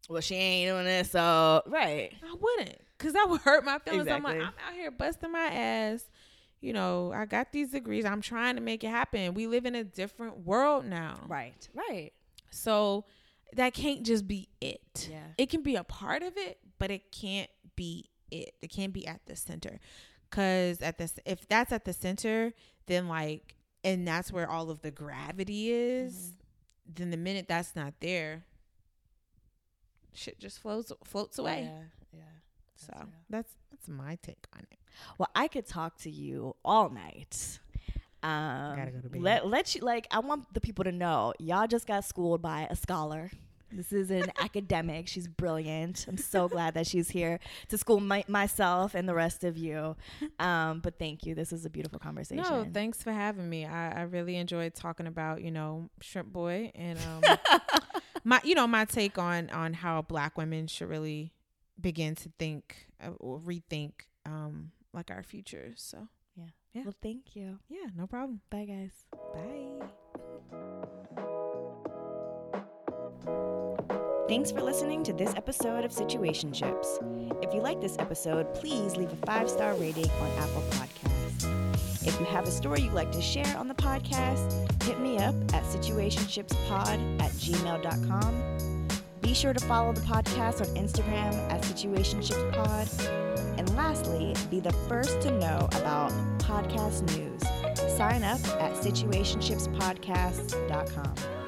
well she ain't doing this so right I wouldn't, cause that would hurt my feelings. I'm like, I'm out here busting my ass. You know, I got these degrees. I'm trying to make it happen. We live in a different world now. right right So that can't just be it. Yeah. It can be a part of it, but it can't be it. It can't be at the center. Cause at this if that's at the center, then like and that's where all of the gravity is, Mm-hmm. then the minute that's not there, shit just floats floats away. yeah yeah So real. that's that's my take on it. Well, I could talk to you all night. Um, Gotta go to bed. Let let you like. I want the people to know y'all just got schooled by a scholar. This is an academic. She's brilliant. I'm so glad that she's here to school my, myself and the rest of you. Um, but thank you. This is a beautiful conversation. No, thanks for having me. I, I really enjoyed talking about you know Shrimp Boy and um, my you know my take on on how Black women should really begin to think uh, or rethink um like our future. So yeah. Yeah. Well, thank you. yeah, no problem. Bye, guys. Bye. Thanks for listening to this episode of Situationships. If you like this episode, please leave a five star rating on Apple Podcasts. If you have a story you'd like to share on the podcast, hit me up at situationshipspod at gmail.com. Be sure to follow the podcast on Instagram at situationshipspod. And lastly, be the first to know about podcast news. Sign up at situationshipspodcast.com.